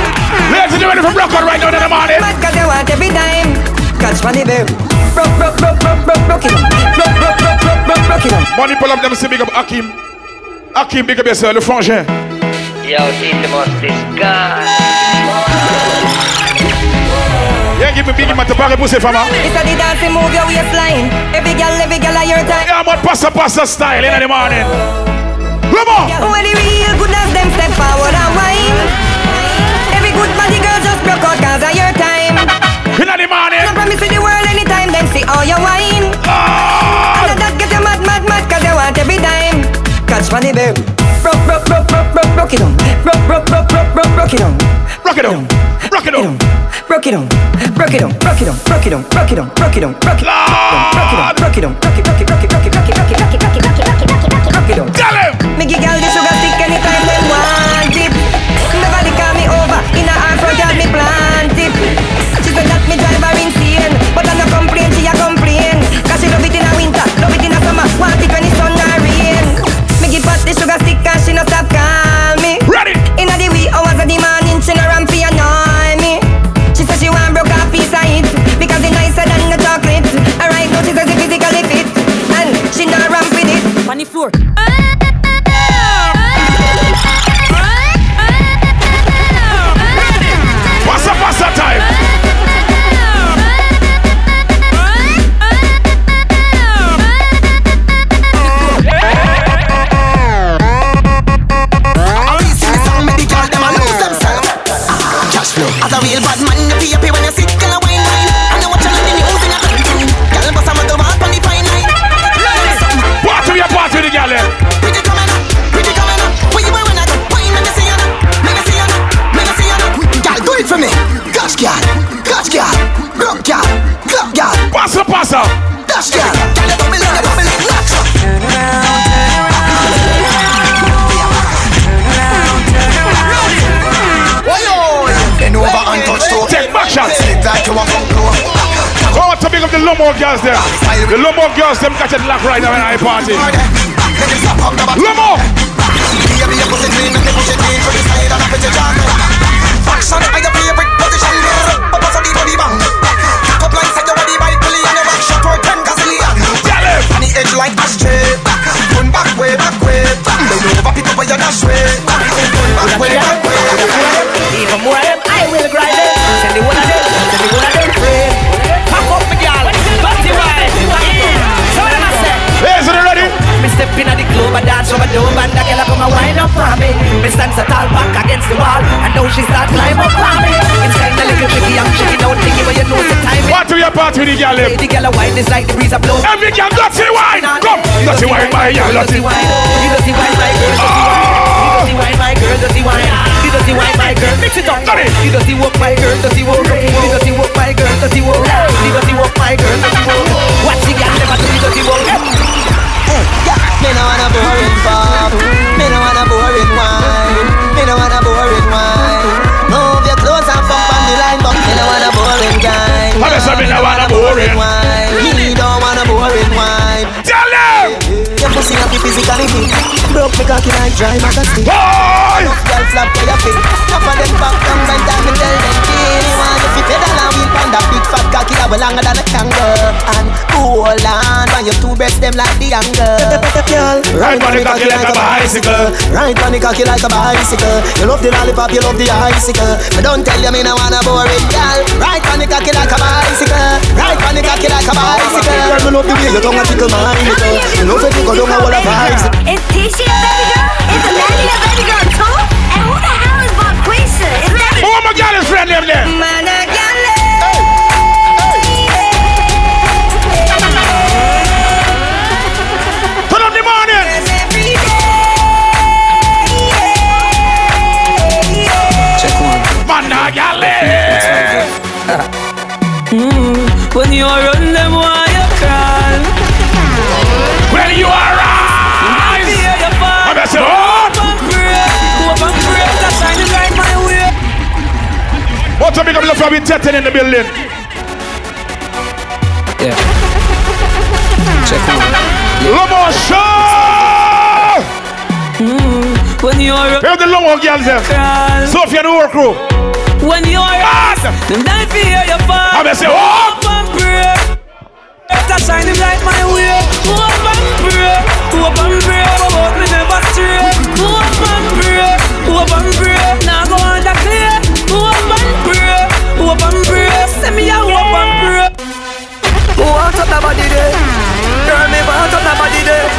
Ladies, you ready for block out right now in the morning? Mad cause you want every time. Catch money, babe. Broke, broke, broke, broke, broke, broke it up. Broke, broke, broke, broke, broke, broke it up. Money pull up them say big up Hakim. Hakim, big up yourself, le frangin. Yo, this must disgust. Yeah, give me biggie man to parler pour ces femmes. hein. It's a the dance, you move your waistline. Every girl, every girl, a your time. Yeah, man, passa, passa style in the morning. Come on. When the real goodness them step forward and whine. Every good body girl just broke out cause of your time. In the morning. No promise to the world anytime them see all your wine. Ah. And that get you mad, mad, mad cause you want every time. Catch money, babe. Broke, broke, broke, broke, broke, broke it down. Broke, broke, broke, broke, broke, broke it down. Rock it on. Rock it on. Broke it down. Broke it down. Broke it down. Broke it down. Broke it down. Broke it down. Broke it down. Broke it down. Broke it down. Broke it, it, broke it, it, broke it, it, broke it, it, broke it, broke it, broke Make it gal sugar me. Catch girl, catch girl, rock girl, clap girl. Passa, passa. Dash girl, girl you bubble, you bubble, knock up. Turn around, turn around. Bend over and touch toe. Take back shots. Sit like you want come close. I want to big up the Lomo girls there. The Lomo girls, them catch it lock right now in I party. Lomo! Baby, edge like ashtray. Turn back way, back way. Bend over, pick up where you dash way. Turn back way, back way. On me. Me tall back against the wall, and now she start climb up on me. It's kinda little tricky, I'm shaking out thinking where you know the time. What do you party with the girl? them? The girl a wine is like the breeze a blow. Every girl dirty wine. Come, dirty wine, my girl, dirty wine. You dirty wine, my girl, dirty wine. You dirty wine, my girl, dirty wine. You dirty wine, my girl, mix it up. You dirty walk, my girl, dirty walk. You dirty walk, my girl, dirty walk. You dirty walk, my girl, dirty walk. Watch the girl never do the dirty walk. Hey, yeah. Me no want a boring pop. Me no want a boring wine. Me no want a boring wine. Move your clothes and fuck on the line, but me no want a boring guy. How does that want a boring? wine? Physically fit. Broke me cocky like dry magazine. Enough girl flap to your feet. Enough of them back down when time me tell them Kini want you fi pedal and pan that big fat cocky that way longer than a kangaroo. And hold on, when your two breasts them like the angle. Girl, Right on the cocky like a bicycle. Right on the cocky like a bicycle. You love the lollipop, you love the icicle. But don't tell you me no wanna boring girl. Right on the cocky like a bicycle. Right on the cocky like a bicycle. Girl, me love the way you a tickle my nipple. You love it, you go down a wall of vibes. Is Tisha a baby girl? Is Amanda a baby girl too? And who the hell is Bonquisha? Is that Who my girl is friend them there? Mana Turn up (laughs) mm, the morning. Man, nah, girl. When you run them, why Up, big up the from Tetten in the building? Yeah. (laughs) Check one. Lomo show. Mm, when you are Where the Lomo girls there? Sophia the work crew. When you are Mad. them die fear your fall. I'm say, oh. Hope and pray. Light my way. Hope and pray. Hope and pray. About me never stray. And pray. Hope and pray. Want up the body there Girl, me want up the body there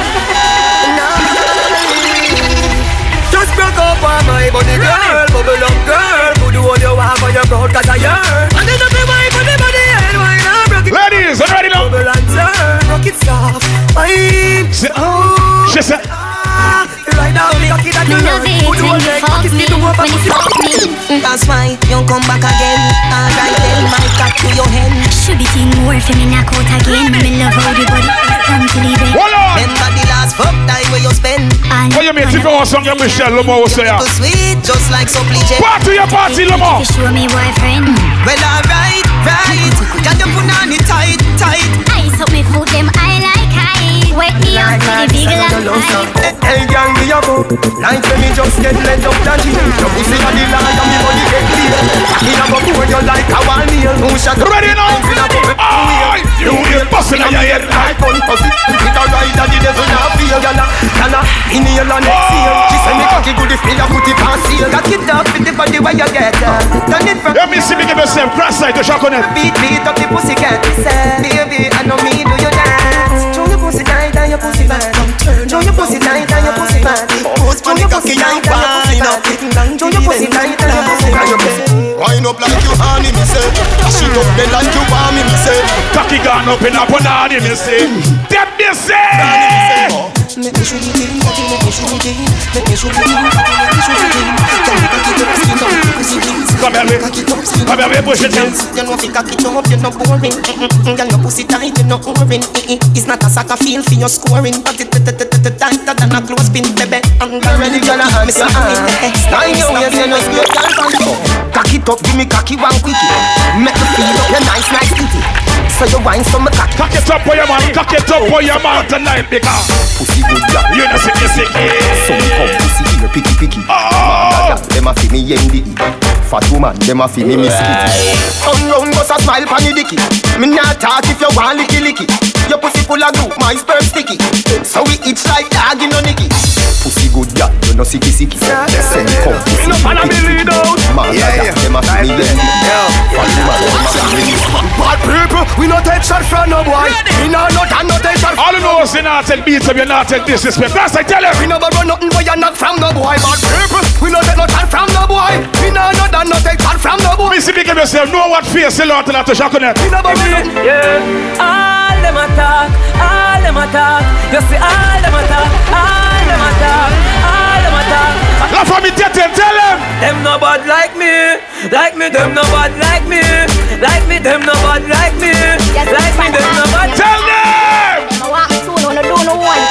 Just broke up on my body, girl. Bubble up, girl. Put the one you want for your crowd, cause I yearn And then up your wife on the body and why not broke it. Ladies, I'm ready now. Bubble and turn, rock it soft. Wine, oh She said, Right now, the cocky that you Love Put the when you leg, fuck cocky me, skin to up when you fuck me. That's why you come back again. Alright then, my cock to your head. Should be thing more for me knock out again. Me love how the body come to leave it. hold on. Remember the last fuck time where you spend. And What you mean? If you want song, you Michelle Lomo will say, ah. Too sweet, just like supply jet. Party your party, Lomo. you show me boyfriend. Well, alright, right. Can you put on it tight, tight? Ice up me foot them I like high. Wake me up. With the big long. Hey, gang, me a go Like when me just get led up the G. Your pussy a the line and me body get clear. Me a go pour you like a one nail No shot Ready now? Aye, you get busting on your head. like one pussy. It a ride and the devil not feel Gala, gala, inhale and exhale She say me cocky good if me a put it on seal. Cock it up with the body where you get Turn it from Let me see me give yourself cross side to shock on it. Beat, beat up the pussy cat Say, baby, pussy tight and your pussy fat Show your pussy tight and your pussy fat Wind up like you honey, me say. Dash it up there like you want me, me say. Cocky gone up in a punani, me say. That me say. Make me shoot it in, cocky, make me shoot it in Make me shoot it in, cocky, make me shoot it in Can you cocky up, skin up, pussy please Come here, me. Cocky up, bien, bien, push it in. You know fi cock it up, you no boring. Girl, your pussy tight, you no boring. It's not a soccer field for your scoring, but it tighter than a clothespin, baby. And girl, ready, girl, I. Nine your ways, you know straight girl from top. Cock it up, give me cocky one quickie. Make me feel up your nice, nice titty. So you wine some me cocky. Cock it up for your man, cock it up for your man tonight, because Pussy good, yeah. you know sicky sicky. Some come pussy here, picky picky. Oh. Man, them a fi me yendi. Fat woman, them a fi me miss kitty. Turn round, bust a smile pon the dicky. Me not talk if you want licky licky. Your pussy full of glue, my sperm sticky. So we itch like dog in no nicky. Pussy good, yeah, you know sicky sicky. Send come pussy No follow me lead out. Man, yeah, yeah. them a fi me yendi. Fat woman, them a fi me miss Bad people, we no take shot from no boy. We no no and no take shot. All you know is you not take beats of you not take disrespect. That's I tell you. We never run nothing but you knock from no boy. Bad people, we no take no shot from no boy. We no no and no take shot from no boy. Me see big of yourself. Know what face you lot to to shock on it. We never run nothing. Yeah. All them attack, all them attack. You see all them attack, all them attack, all them attack. Laugh at me, tete, tell them. Them no bad like me, like me. Them no bad like me, like me. Them no bad like me, like me. Them no bad. Tell them. Don't know what.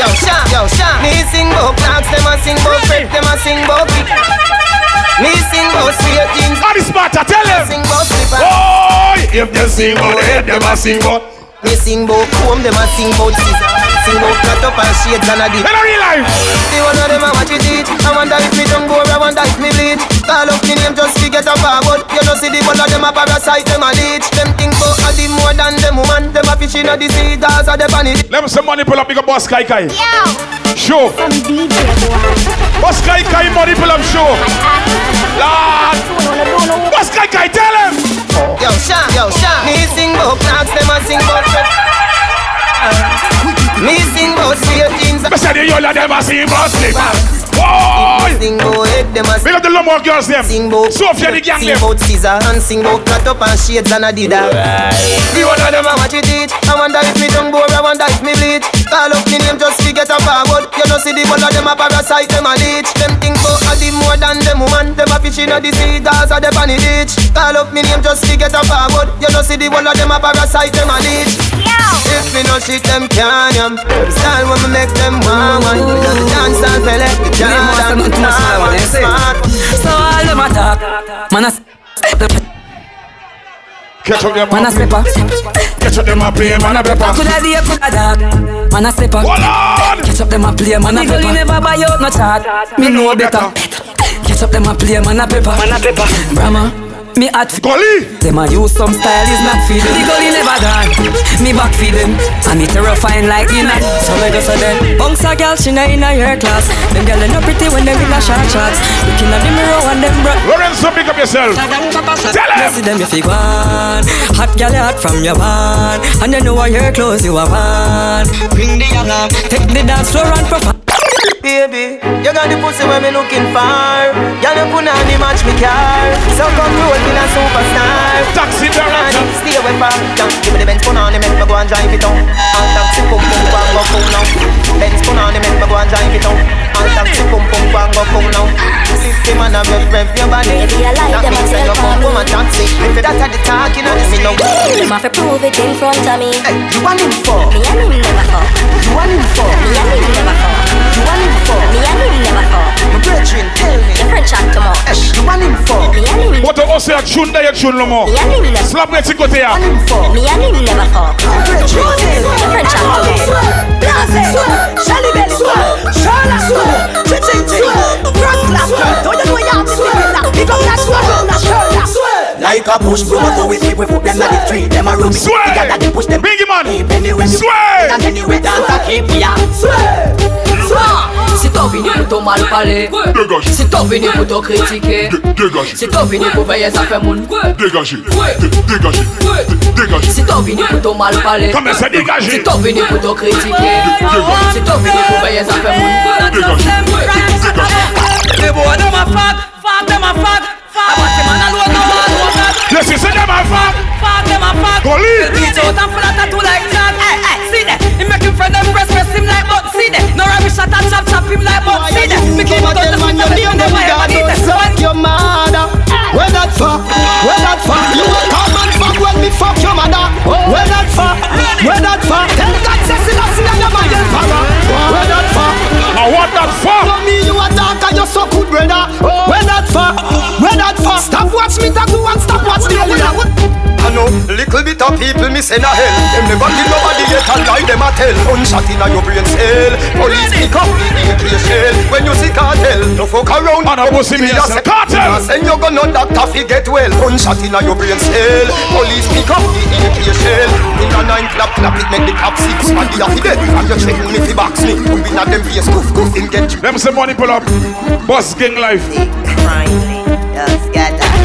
Yo, Sha, yo, Sha. Me sing bout clocks, them a sing bout prep, them a sing bout kick. Me sing bout straight jeans, On the spot, tell them. sing bout slipper. Boy, if they sing about head, them a sing about. Me sing bout comb, them a sing bout scissor. Sing bout cut up and shades and a dip. In a real life. The one of them a watch it eat. I wonder if me tongue go, I wonder if me bleed. Call up me name just to get a forward. You know see the one of them a parasite, them a leech. Them think bout a the more than them woman. Them a fish in a the sea, that's a the pan. Let me some money pull up, big up boss Kai Kai. Show. Some DJ boy. Boss Kai Kai money pull up show. Lord. Boss Kai Kai, tell him. Yo, Sha, yo, Sha. Me sing bout clocks, them a sing bout prep. Me sing bout straight jeans. Me say the yola them a sing about slipper. Boy. Sing bout head, them a Big up the Lomo girls them. Sing bout Sophia the gang Sing them. bout scissor and sing bout cut up and shades and a dida. The one of them a watch it eat. I wonder if me tongue bore, I wonder if me bleed. Call up me name just to get a forward. You know see the one of them a parasite, them a leech. Them think bout a the more than them woman. Them a fish in a the sea, that's a the panny ditch Call up me name just to get a forward. You know see the one of them a parasite, them a leech. If me no shit, them can't yam The style when me make them want one The dance and pele, the Jordan, the smart So all them attack, man a step Catch up them man a step up. Catch up them a play, man a pepper. Coulda be a coulda dark, man a step up. Hold. Catch up them a play, man a pepper. Me never buy out no chart, me know better. Catch up them a play, man a pepper. Man a pepper. Brahma, me hot. Gully. Them a use some style is not feeding. The gully never gone. Me back feeding. And it terrifying like in a. So me go so then. Bunks a girl, she not in a your class. Them girl they not pretty when they in a short shorts. Looking at the mirror and them bro. Lorenzo, pick up yourself. Tell him. see them if you want Hot girl hot from your van And you know what your clothes you are want Bring the young up Take the dance floor and perform Baby, you got the pussy where me looking for Girl, you put on the match me car So come roll me like superstar Taxi driver. Honey, Stay away from yeah, Give me the Benz put on the make me go and drive it on All taxi pum pum go and go cool now Benz put on the make me go and drive it on All taxi pum pum go and go cool now System and a rev rev your body Baby, I like That them means that you come for home me. and taxi If that are the talking and me no Them have to prove it in front of me. Hey, you want him for? Me and him never fuck. You want him for? Me and him never fuck. You want him for? Me and him never fuck. My brethren, tell me friend chat too much. Hey, you want him for? Me and him. What the us ya tune ya tune no more. Me and him never. Slap me to ya. You want him for? Me and him never fuck. Your friend chat too much. Like a push broom, so we keep we put them at the tree. Them a room, Swear. we got that push them. Biggie man. Anywhere you Swear. and anywhere dance a keep ya. Si t'as venu pour ton mal parler Dégage. Si t'as venu pour ton critiquer Dégage. Si t'as venu pour veiller ça fait mon Dégagez. Ouais. Dé- Dégagez. Dé- Dégagez. Si t'as venu pour ton mal parler Comment ça dégager Si t'as venu pour ton critiquer Dégage. Si t'as venu pour veiller ça fait mon Dégage. Dégage. The boy them a fuck, fuck them a fuck. About him and I load no man one up. Yes, you say them a fuck. Fuck them a fuck. Go leave. Reach out and pull a tattoo like that. Hey, hey, see that? He make him friend them press press him like button. See that? No rubbish shot and chop chop him like button. See that? Me keep out the man you leave them where I need that. Your mother. Where that fuck? Where that fuck? You a come and fuck when me fuck your mother. Where that fuck? Where that fuck? Tell God says See loves you and your mother. Where that fuck? I want that fuck. For me you a dark and you so good brother. Where that fuck? Where that for? Stop watch me talk and stop watch the alien I know little bit of people me send a hell. Them never kill nobody yet and lie them a tell. Unshot in a your brain cell. Police pick up the shell. When you see cartel No fuck around. And I will was in here say cartel. Send your gun on doctor fi get well. Unshot in a your brain cell. Police pick up the AK shell. In a nine clap clap it make the top six Man the afi dead And you check me fi box me. Who be not them face goof goof in get you. Them say money pull up. Boss gang life. Right just get that.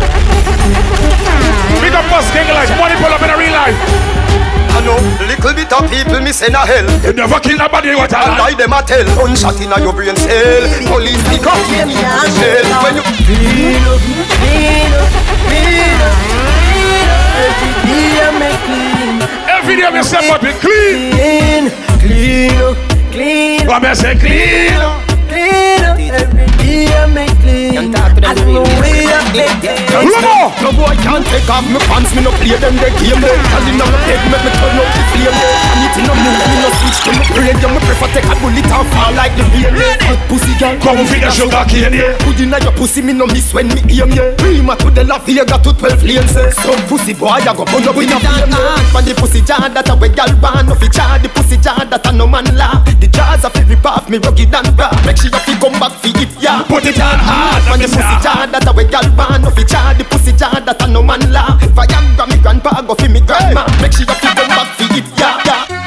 Big up boss gang life. Money pull up in a real life. I know little bit of people me send a hell. You never kill nobody what And I lie them a tell. Gunshot inna your brain cell. Police pick up the AK shell. When you Clean up, clean up, clean up, clean. Every day I make clean. Every day me say but we clean. Clean, clean up, clean Come here say clean. clean up. Every day I make clean. I know we are making. Rumo. No boy can't take off my pants, me no play them the game there. Tell him I'm head, me turn up the flame there. And it in no move, me no switch to my brain. Yeah, me prefer take a bullet and fall like the rain. Hot pussy girl, Come for the sugar cane here. Put inna your pussy, me no miss when me aim yeah. Prima to the La Vega to 12 lanes. Some pussy boy, I go burn up in a flame yeah. When the pussy jar that a way gal ban, no fi jar the pussy jar that a no man laugh. The jars a fi rip off me rugged and raw. Make sure you fi come back fi it yeah. Put it on hard. When the pussy jar that a way gal ban, no fi jar the pussy jar that a no man laugh. Viagra me grandpa go fi me grandma. Make sure you fi come back fi it yeah. yeah.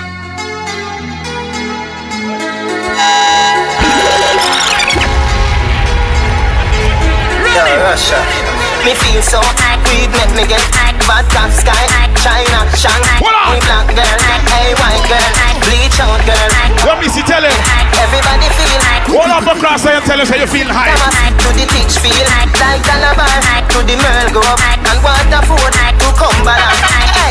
Russia. Me feel so hot, weed make me get vodka sky, China, Shanghai, me black girl, hey white girl, bleach out girl. What me see tell him? Everybody feel Hold up across there and tell us how you feel high. to the teach feel like Calabar, to the Merle go up and Waterford to Cumberland. Hey.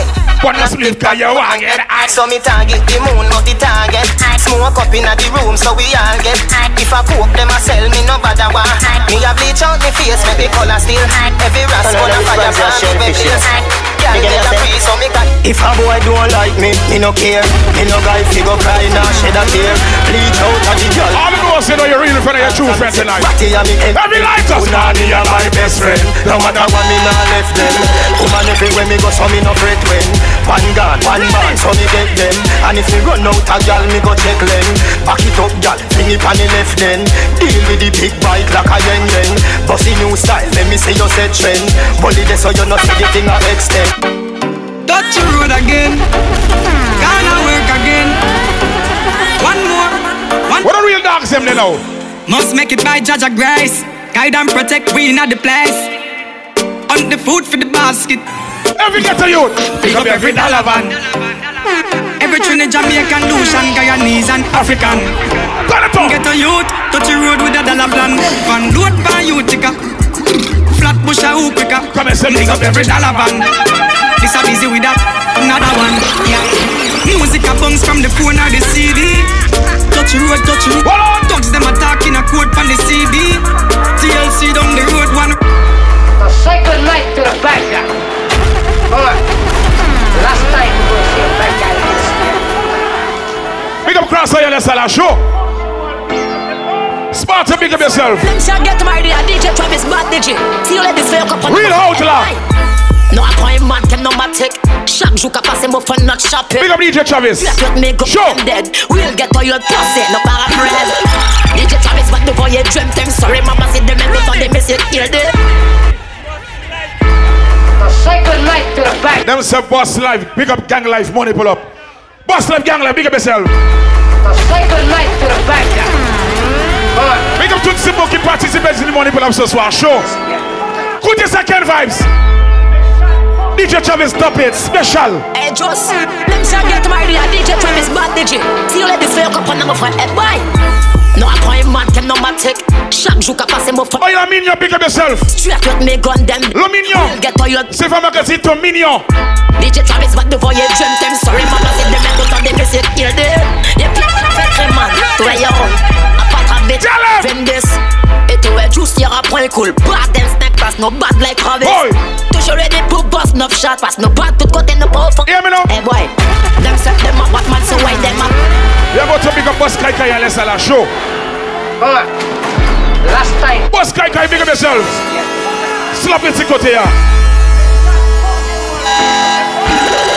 Wanna split cause you want get hot. So me target the moon, not the target. Smoke up inna the room, so we all get. If I cook them, I sell me no bother one. Me a bleach out me face, make me color still. Every ras gonna fire brand me face. Girl, me a free, so me got. If a boy don't like me, me no care. Me no guy fi go cry nah shed a tear. Bleach out of the girl. All the know say know you're real in front of your true friend tonight. Batty a me head. Every light us. Punani a my best friend. No matter what me nah left them. Woman everywhere me go, so me no fret when. One gun, one man, so me get them. And if me run out a gal, me go check them. Back it up, gal, bring it on the left then. Deal with the big bike like a yen yen. Bossy new style, let me see you set trend. Bully this so you not see the thing a extend. Touch the road again. Gonna work again. One more. One What a real dogs them they know. Must make it by Judge Grace. Guide and protect we in the place. On the food for the basket. Every ghetto youth. Pick up every dollar van. Every Trinidad, Jamaican, Lucian, Guyanese and African. Get a youth, touch the road with a dollar plan. Van load by Utica. Flatbush a hoopika. Come and send Pick up every dollar van. This busy with that, another one. Yeah. Music a bounce from the phone or the CD. Touch the road, touch the road. Thugs them attacking a quote on the CD. TLC down the road one. Say good night to the bad guy. Alright. Last time we go see a bad guy like this. Big up cross here, let's all show. Smart to big up yourself. Them shall get married at DJ Travis Bad DJ. See you ladies fake up on Real outlaw. No appointment can number take. Shag juka passe mo for not shopping. Big up DJ Travis. Black with me go Sure. dead. We'll get all your pussy, no para bread. DJ Travis back before you dream them. Sorry mama see them and look on the miss it hear them. Say good night to the bad Them say boss life. Big up gang life. Money pull up. Boss life, gang life. Big up yourself. Say good night to the bad guy. Alright. Big up to the simple keep participating in the money pull up so so show. Good your second vibes. DJ Travis stop it. Special. Hey just them shall get married at DJ Travis Bad DJ. See you ladies fake up on number for head boy. No appointment can number take. Shag juka passe mo for. Oh, you mean you big up yourself. Straight with me gun them. Lo mignon. Get all your C'est pas magazine to mignon. DJ Travis back before you dream them Sorry mama see them and don't they miss it hear them You can't fait man To where you own A pas travailler Vend this Et to where juice y'aura point cool. Bad and snack pass no bad like Travis. Toujours ready pour boss no shot pass no bad tout côté no power fuck Hear me now? Hey boy. Them set them up Batman so why them up. You go to big up Boss Kai Kai and let's all show. Alright. Last time. Boss Kai Kai, big up yourself. Slap it to côté here.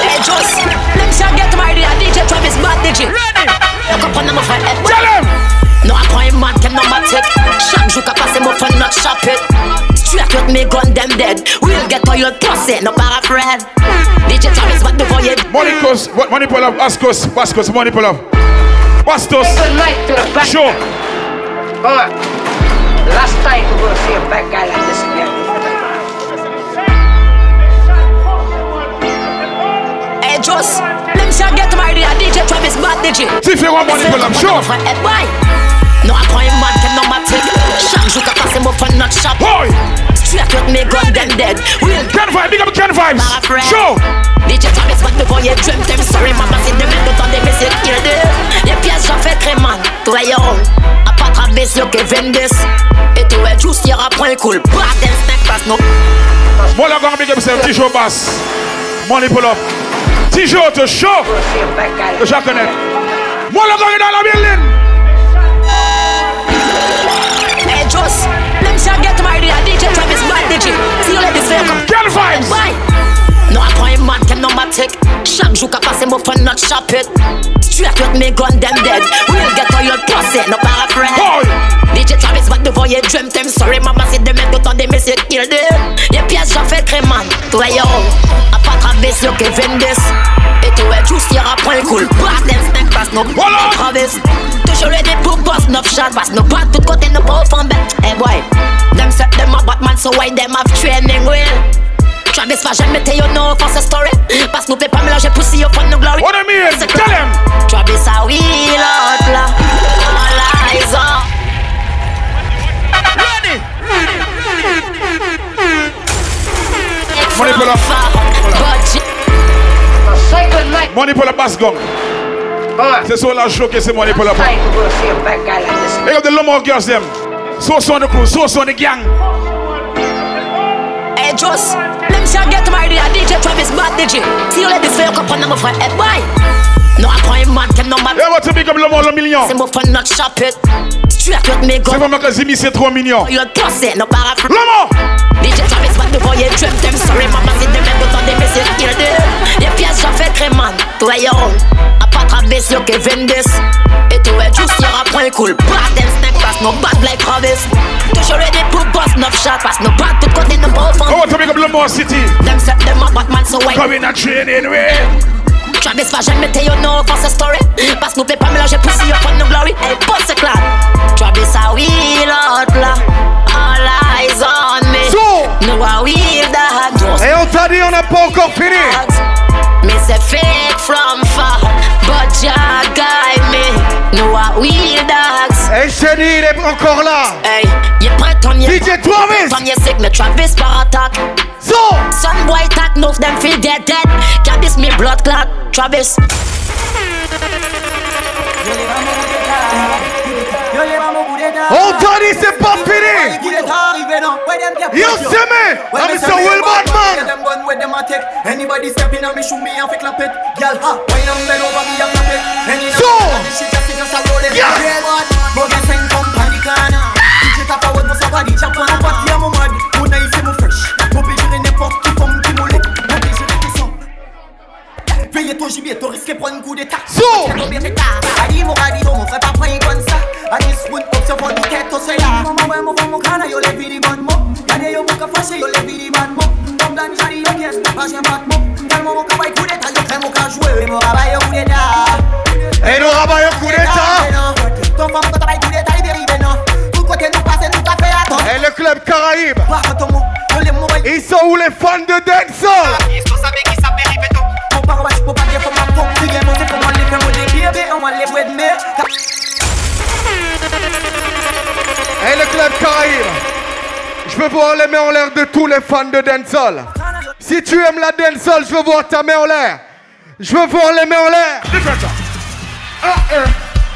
Hey, just Them shall get married A DJ Travis Bad DJ. Ready? Look up on them for head Tell him No appointment can number take Shot you can pass him up and not shop it Straight with me gun them dead We'll get all your pussy No para friend DJ Travis Bad before you Money cos, what money pull up, Ascos, Bascos, money pull up. Bastos. Good night to the back. Sure. Alright. Last time we're gonna see a bad guy like this again. Hey, just Them shall get married A DJ Travis Bad DJ See if you want money pull up, sure. Hey, boy No appointment can number take Shot you can pass him up and not shop. Boy Straight with me gun them dead. We'll Ken Vibe, big up Ken Vibes. Para friend. DJ Travis Bad before you dream them? Sorry maman c'est demain d'autant des messieurs kill them Les pièces j'en fais très mal Toi yo. A pas traverser yo que vendes Et toi juste y'aura point cool. Bad and snack pass no. Moi la gang big up c'est Tijo Bass. Money pull up. Tijo te show. Que je connais. Moi la gang est dans la building. DJ See you ladies welcome Girl vibes. Bye can number take Chaque jour qu'a passé mon fun not shop it. Straight with me gun them dead. We'll get all your pussy No para friend. DJ Travis Bad devant you dream them. Sorry maman c'est demain d'autant des messieurs kill them. Les pièces j'en fais très man Toi yo A pas traverser yo que vendes Et toi juste y'aura point cool. Bad and snack pass no Voilà. Travis Toujours ready pour boss no shot Pass no pas tout côté no pas au fond Hey boy. Them set them a Batman so why them have training wheel Travis va jamais te yo no for story Parce que nous peut pas mélanger pussy au fun no glory What I mean? C'est Tell clair. him. Travis a wheel out là All eyes on Money pull up. Budget Say good night. Money pull up bass gang. C'est sur la show que c'est money pull up. Time we're gonna see a bad guy like this. Big up the Lomo girls them. So on the crew, so on the gang. Hey just Shall get married A DJ Travis Bad DJ See you ladies fail up on them friend Hey boy No appointment can number Yeah, what to big up Lomo le million. C'est mon fun not shop it Straight with me C'est gun vraiment que Zimi c'est trop mignon. Your pussy no para Lomo. DJ Travis Bad devant you dream them Sorry maman c'est demain d'autant des messieurs kill them Les pièces j'en fais très man Toi yo A pas traverser yo que vendes Et toi juste y'aura point cool Bad and snack pass no bad like Travis Toujours ready pour boss no shot Pass no bad tout côté no pas au fond. I want to up Lomo City. Them set them a Batman so why? Come in a training way. Travis va jamais te yo no ce story. Que nous peut pas mélanger pussy up on no glory. Hey boss c'est clair. Travis a wheel out là on n'a pas encore fini. Me say fake from far But Jah guide me No a wheel dogs Et je te dis, il est encore là. Hey, you prêt on your DJ Travis. On your sick me Travis par attack So. Some boy talk no them feel dead dead Can't this me blood clot Travis On t'a dit, c'est pas fini. You see me? I'm Mr. Will Batman. Them gun where them a take. Anybody stepping on me, shoot me and fi clap it. Girl, ha, wine and bend over me and clap it. Any So. a it. Yeah. Man. But from panic corner. DJ tap forward, must have body chop on. Party à mon mad. Veillez ton gibier, ton risque prendre un coup d'état. So. Combien de tas? Adi mon adi mon frère pas prendre comme ça. Spoon up sur mon tête, on c'est là. Maman ouais, mon fond mon crâne, yo les vidi bon mo. Y'a yo mon yo les vidi mo. Comme dans les jari yo pièce, pas j'ai mat mo. Tellement mon coup d'état, yo crème mon cas jouer. Et mon rabat yo coup d'état. Et nous rabaillons coup d'état. Ton femme quand coup d'état, il dérive non. Tout côté nous à fait attends. Et le club Caraïbe. Par ton mot, yo les mots. Ils sont où les fans de? Je veux voir les mains en l'air de tous les fans de dancehall. Si tu aimes la dancehall, je veux voir ta main en l'air. Je veux voir les mains en l'air.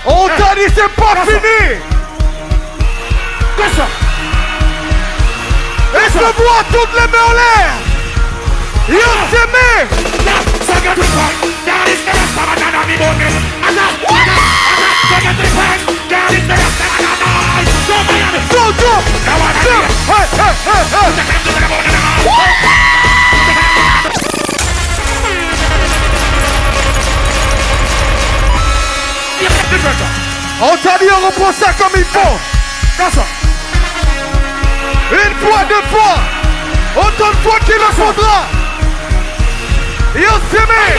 On t'a dit c'est pas fini. Et je veux voir toutes les mains en l'air. You see on t'a dit, on reprend ça comme il faut. Comme ça. Une fois, deux fois. Autant de fois qu'il le faudra. Et on s'aimait.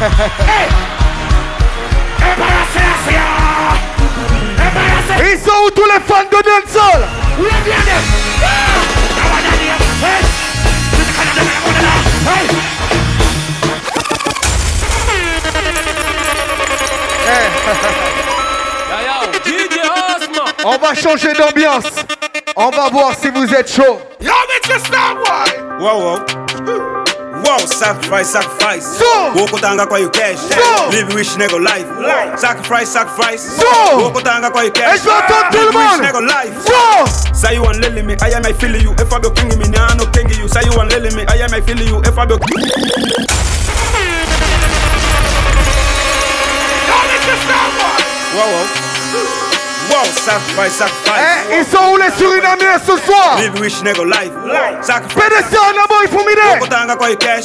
Ils sont où tous les fans de dancehall On va changer d'ambiance. On va voir si vous êtes chaud. Yo, make you stop, boy. Wow, wow. Sacrifice, sacrifice. So. Wokotanga kwa you cash. So. Live wish nego life. Sacrifice, sacrifice. So. Wokotanga kwa you cash. Et je veux entendre tout Live wish monde. nego life. So. Say you want lily me, I am I feel you. If I be king me, nah no king you. Say you want lily me, I am I feel you. If I be Wow, wow. Wow, sacrifice, sacrifice. Eh, ils sont où les Surinamiens ce soir Live wish nego life. Sacrifice. PDC en aboy pour m'aider. Wokotanga kwa you cash.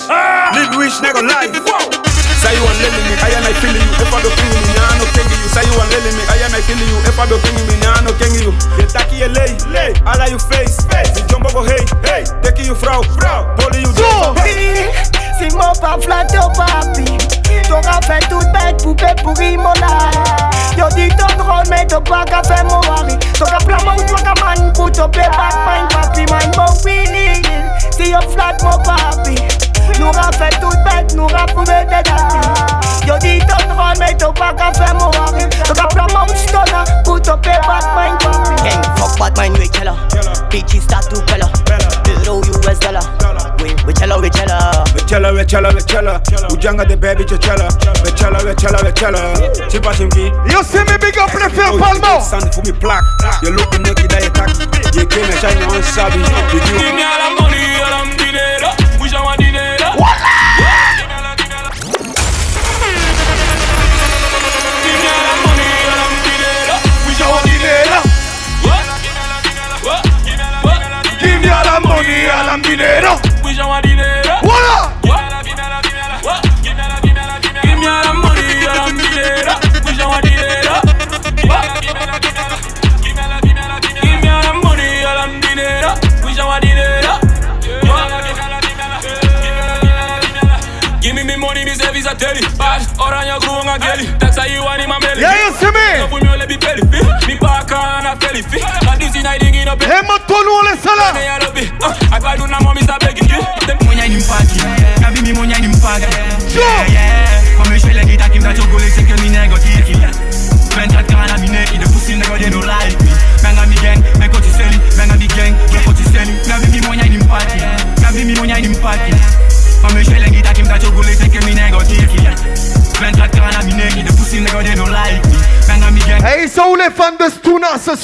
Live wish nego life. Say you want lily me, I am I feel you. If I be king me, nah no king you. Say you want lily me, I am I feel you. If I be king me, nah no king you. You taki je lay, lay. Alla you face, face. You jump over hey, hey. Take you vrouw, vrouw. Polly you do. Si mon pas flatté au papi T'auras fait toute bête poupée pourri mon âme Yo dis ton drôle mais t'as pas qu'à faire mon mari T'auras plein mon toi qu'à man pour t'opper back mine papi mine mon feeling Si yo flat mon papi Nous ra fait toute bête, nous ra prouvé des dates Yo dis ton drôle mais t'as pas qu'à faire mon mari T'auras plein mon stona pour t'opper back mine papi Gang, fuck bad mind, we killer. Bitches start to color. Euro, US dollar. We, we chella, we chella. Wechela, wechela, wechela. Ujanga the baby chechela. Wechela, wechela, wechela. Chipa simki. Yo, c'est mes big up les frères Palmo. Sand for me plaque. You look naked, I attack. You came and shine on sabi. Did? Give me all the money, all them dinero.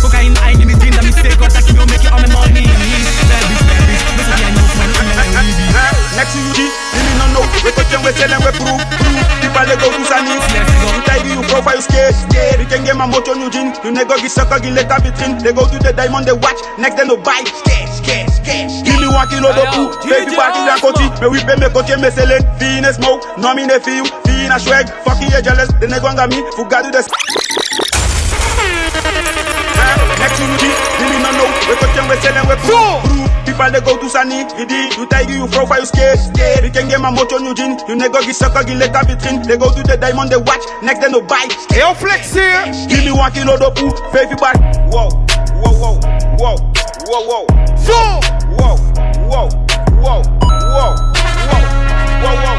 Cocaine, I give me dream, that me fake, what I keep on making all my money. Bad bitch, bad bitch, me say I know, man, I'm a Next to you, you no know. We got them, we we prove, prove. People they go to Sani. You tie you profile, you scared, scared. You can get my motor, new jean. You nego get sucker, get up vitrine. They go to the diamond, they watch. Next they no buy. Scared, scared, scared. Give me one kilo de pou. Baby party dans côté. Mais oui, mais mes côtés, mais c'est les filles, ne smoke. Non, mi ne fille, fille, na swag. Fuck you, jealous. The nego anga me. Faut garder des. Next We we we. People they go to Sani, Idi, you tiger, you fro, you skate, skate. You can get my motor, new jean. You nigga get sucker, get later vitrine. They go to the diamond, they watch. Next they no buy. Hey, yo, flex here. Give me one kilo of baby back. Whoa, whoa, whoa, whoa, whoa, whoa. Four. Whoa, whoa, whoa, whoa, whoa, whoa, whoa.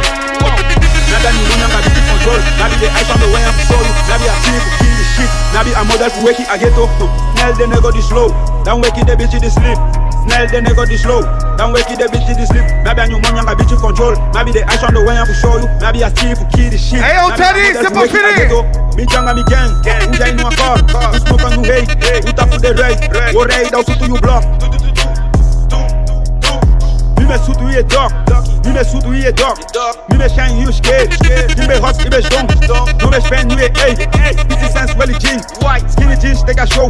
Now that you know, control, the eyes on the way I'm sold, now that I kill the shit, now I'm model for waking a ghetto. Now they never this. Dan wake the bitch in the sleep. Snail the nigga the slow. Dan wake the bitch in the sleep. Maybe I knew money I bitch in control. Maybe the action the way I will show you. Maybe I see if kill the shit. Hey, yo, Teddy, step up in it. Me janga my gang. Who die no my car? Who smoke and who hate? we tap for the right? Who raid out to you block? Me Mine zoet hoe je Me suit zoet a dog. dok Mine shine hoe je You mine hot, you mine dom You me spend hoe a. eet, bitches zijn swelly jeans Skinny jeans, take a show,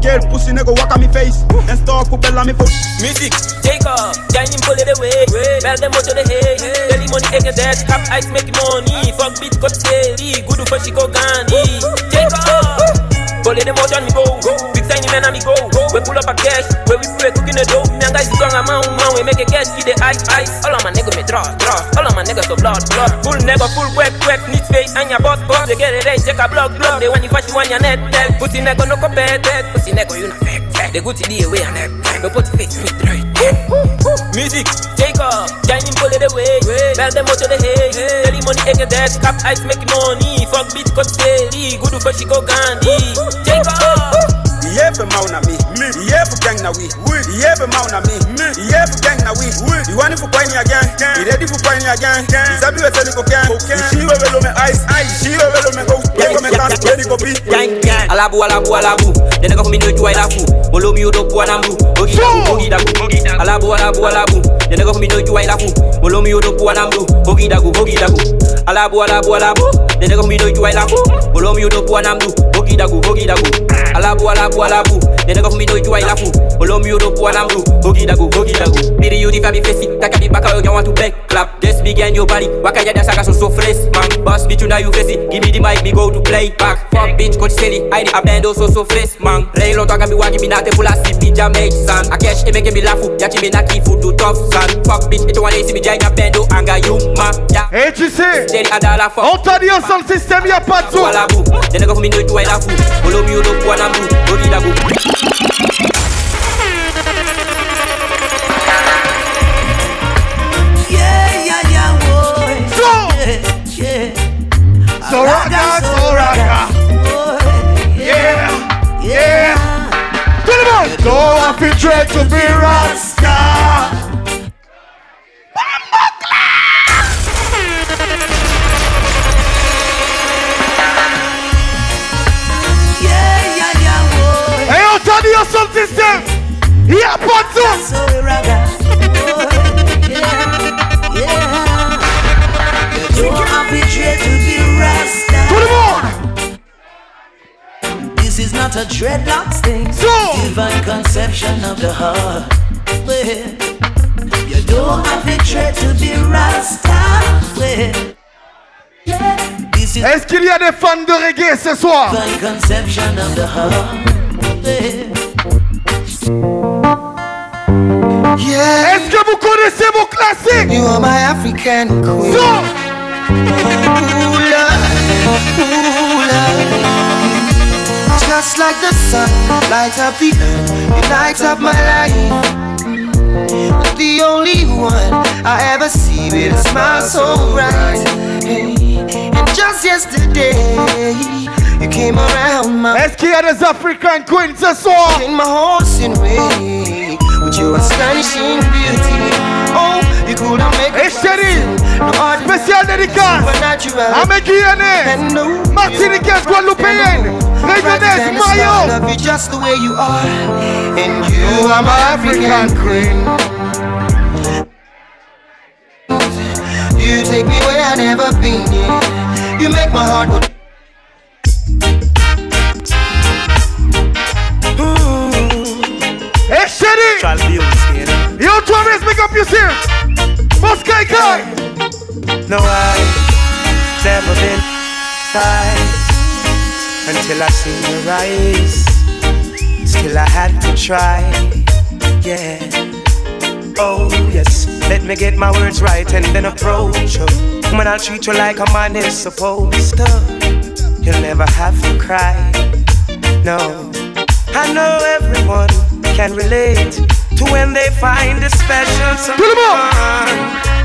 girl pussy nigga walk on me face. And stalk for bella me foot Music, Jacob, jij niet bullet away. Bel them out to the hay, daily money take a death Cap ice make money, fuck beat got daily Good for Chico Gandhi, off pull it them out on me go. Big tiny man on me go. We pull up a cash, where we pray cooking the dough. Me and guys strong a man, man we make a cash, get the ice, ice. All of my niggas me draw, draw. All of my niggas so blood, blood. Full nigga, full wet, wet, neat face and your boss, boss. They get it right, check a block, block. They want you fashion on your net, net. Pussy nigga no compare that. Pussy nigga you not fake, fake. They go to the way and neck. They put face me right. Music, take off, dining pull it away. Bell them out to the hay. Money take a dash, cap ice make money. Fuck bitch cut steady, good for she go Gandhi. Take off. Yeah for mauna me, the year for gang na we. The for mount me. The for gang na we. You want it for coin again. You ready for coin again. The sabi we selling cocaine. The she we velo me ice. The she we velo me go. Where go me dance? Where go be? Gang. Alabu alabu alabu. Then I go for me no joy lafu. Molo mi odo kwa nambu. Ogi daku ogi daku. Alabu alabu alabu. Then I go for me no joy lafu. Molo mi odo kwa nambu. Ogi daku ogi daku. Alabu alabu alabu. Then I go for me no joy lafu. Molo mi odo kwa nambu. Ogi daku ogi daku. Alabu, alabu, alabu. Nene go fumi do itu la fu. Olo mi odo pu alambru. Hogi dago, hogi dago. Biri yudi fabi fesi. Taka bi baka yo want to back clap. Just begin your body. Waka ya dasa so so fresh man. Boss bitch na you fesi. Give me the mic, me go to play back. Fuck bitch, coach silly. I the abendo oh, so so fresh man. Rain lo taka mi wagi mi na te pula si bi jamage san. A cash e make me lafu. Ya chi me na ki food do tough san. Fuck bitch, it one si mi jai abendo anga you man. Ya. Hey, tu sais. Steady. On t'a dit au sol système y a pas de tout. Alabu. Nene go fumi do itu la fu. Olo mi odo pu man and blue. Yeah, yeah, yeah, boy. So. Soraka, Soraka. Yeah, yeah. Come on, don't have to dread to be Rasta. out of the sound. Yeah, Ponzo. So yeah, yeah. You don't arbitrate to the rasta. To the moon. This is not a dreadlocks thing. So. Divine conception of the heart. Yeah. You don't arbitrate to be rasta. Yeah. Est-ce qu'il y a des fans de reggae ce soir? Well, yeah. Est-ce que vous connaissez vos classiques? You are my African queen. So, Ooh, Lord. Just like the sun, light up the earth, you light up my life. The only one I ever see with a smile so bright. And just yesterday, you came around my y a des African soir? in my horse in way with your astonishing beauty. Oh, you couldn't make Et chérie, no art spécial dédicace à mes Guyanais, And Martiniquais, Guadeloupéennes, Réunionnaises, I Mayo. love you just the way you are, and you are my African queen. You take me where I've never been. You make my heart go. Et chérie, yo Thomas, make up your ears. Boss Kai. No, I never been tired until I seen your eyes. Still, I had to try. Yeah. Oh yes, let me get my words right and then approach you. When I'll treat you like a man is supposed to. You'll never have to cry. No, I know everyone can relate to when they find a special someone.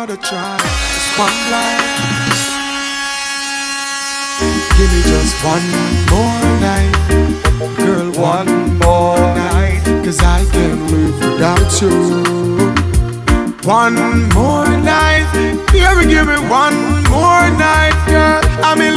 Another try. Just one life. Give me just one more night. Girl, one more night. Cause I can't live without you. One more night. Baby, give me one more night, girl. I'm in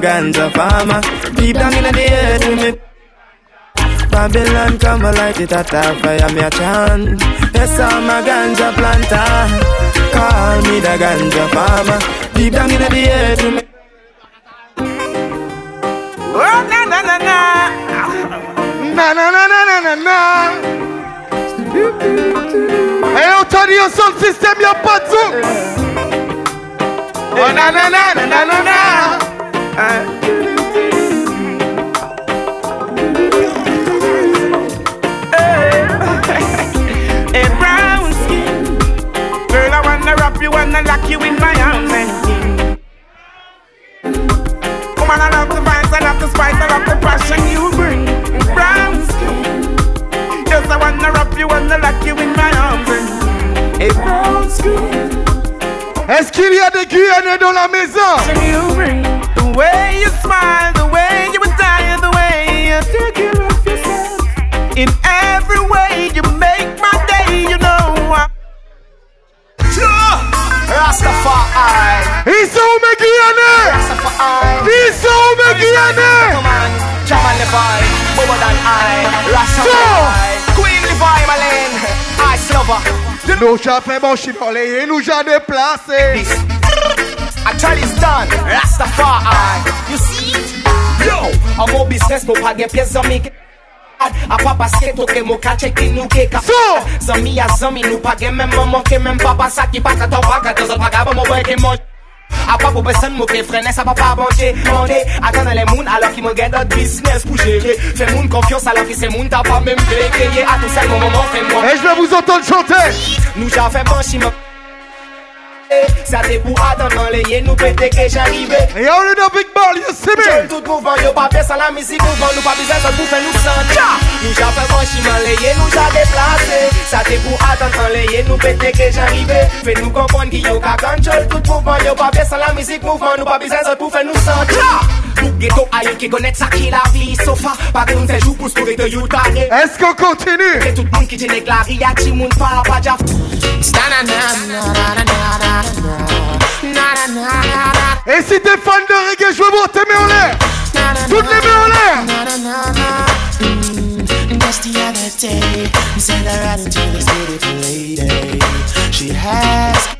Call me the ganja farmer. Deep down in the earth with me. Babylon come and light it at a fire, me a chant. Yes, I'm a ganja planter. Call me the ganja farmer. Deep down in the earth with me. Oh, na na na na. Na na na na na na na. Et on t'a dit au son système, y'a pas de zouk. Oh na na na na na na Est-ce qu'il y a des Guyanais dans la maison? You bring the way you smile, the way you attire, the way you take care of yourself. In every way, you make my day, you know. I- Rastafari. Ils sont où mes Guyanais? Rastafari. Ils sont où mes Guyanais? Come on, Jamal Levi, more than I. Rastafari. Queen Levi, my lane. Ice lover. Nous j'ai fait mon chiffre, nous j'ai déplacé. Until it's done, Rastafari. You see? Yo, I'm more business, mo pa gen pièce zami ke- A papa ske toke mo ka cheke nou ke ka Zami a zami nou pa gen men maman ke men papa sa ki pa kato pa kato zo pa gaba mo boy ke mon A pa pou besan mo ke frene sa pa pa banje Mande, atan le moun alors ki mo gen dot business pou jere Fè moun konfiance alors ki se moun ta pa men veke Ye a tout sel mon maman fè moi Et je vais vous entendre chanter. Nou jan fè manchi mo Sa te pou atan nan le ye nou pete ke jarive E ya ou le nan big ball, yo sebe Jol tout mouvan, yo pa pe sa la misi mouvan Nou pa bizen sol pou fe nou santi Nou ja fe konchiman le ye nou ja deplase Sa te pou atan nan le ye nou pete ke jarive Fe nou kompon ki yo ka kanchol tout mouvan Yo pa pe sa la misi mouvan Nou pa bizen sol pou fe nou santi ghetto aye ki konet sa ki la vi sofa Pa de nou se jou pou skouve de you tare Est-ce qu'on continue? Se tout moun ki jenek la ri a ti moun pa pa jaf Et si t'es fan de reggae, je veux voir tes mains en l'air. Toutes les mains en l'air. Just the other day, you said I ran into this beautiful lady. She has.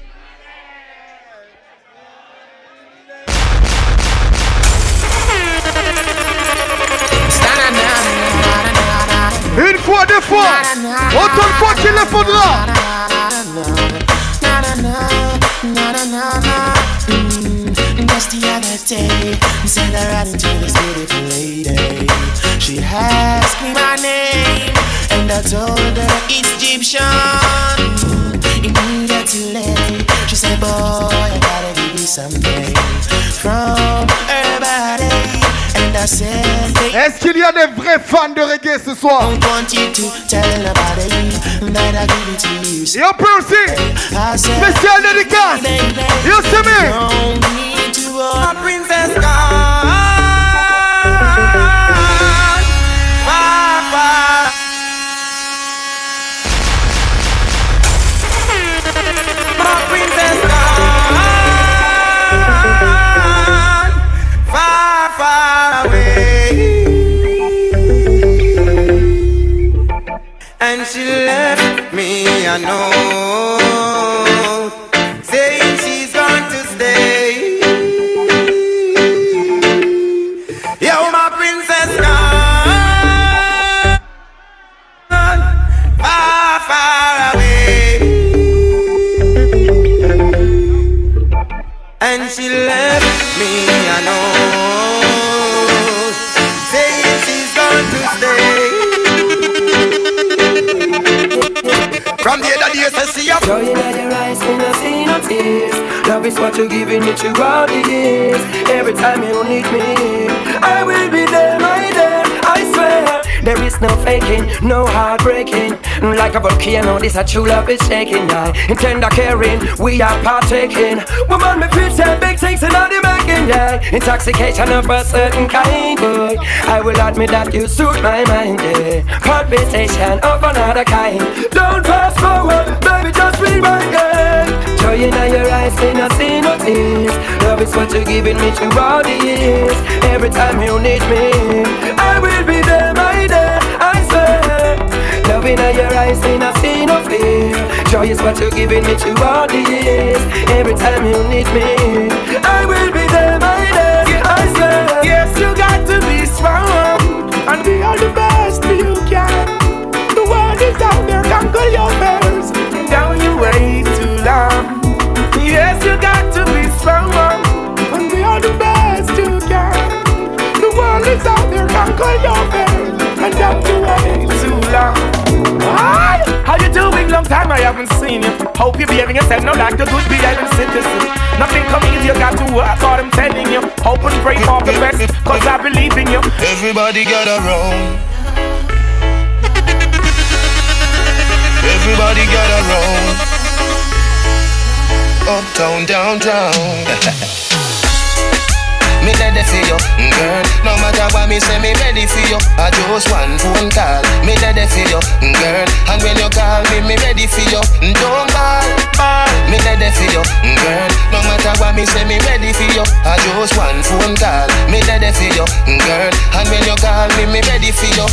fois, deux fois. Autant de fois qu'il le faudra. Just the other day, said I ran into this beautiful lady. She asked me my name, and I told her it's Egyptian. Immediately, she said, Boy, I gotta give you something from her body. And I said, Est-ce qu'il y a des vrais fans de reggae ce soir? Don't want you to tell nobody that I she left me I note From the other days, I see her. Joy in your eyes, me no see no tears. Love is what you're giving me all the years. Every time you need me, I will be there, my. I there is no faking, no heartbreaking. Mm, like a volcano, this a true love is shaking. Yeah. In tender caring, we are partaking. Woman, me feel say big things in all the making. Yeah. Intoxication of a certain kind. Boy. I will admit that you suit my mind. Yeah. Palpitation of another kind. Don't fast forward, baby, just rewind. Yeah. Joy in your eyes, me no see no tears. Love is what you're giving me through all the years. Every time you need me, I will be there, I swear. Love in your eyes, me no see no fear. Joy is what you're giving me through all the years. Every time you need me, I will be there, my dear. I swear. Yes, you got to be strong and be all the best you can. The world is out there, conquer your fears. Down you wait too long. Yes, you got to be strong and be all the best you can. The world is out there, conquer your fears. And down you wait too long. Hi, how you doing? Long time I haven't seen you. Hope you're behaving yourself now like a good behaving citizen. Nothing come easy, you got to work hard, I'm telling you. Hope and pray for the best, cause I believe in you. Everybody gather round. Everybody gather round. Uptown, downtown. (laughs) me ready for you, girl. No matter what me say, me ready for you. I just one phone call, me ready for you, girl. And when you call me, me ready for you. Don't call, call. Me ready for you, girl. No matter what me say, me ready for you. I just one phone call, me ready for you, girl. And when you call me, me ready for you.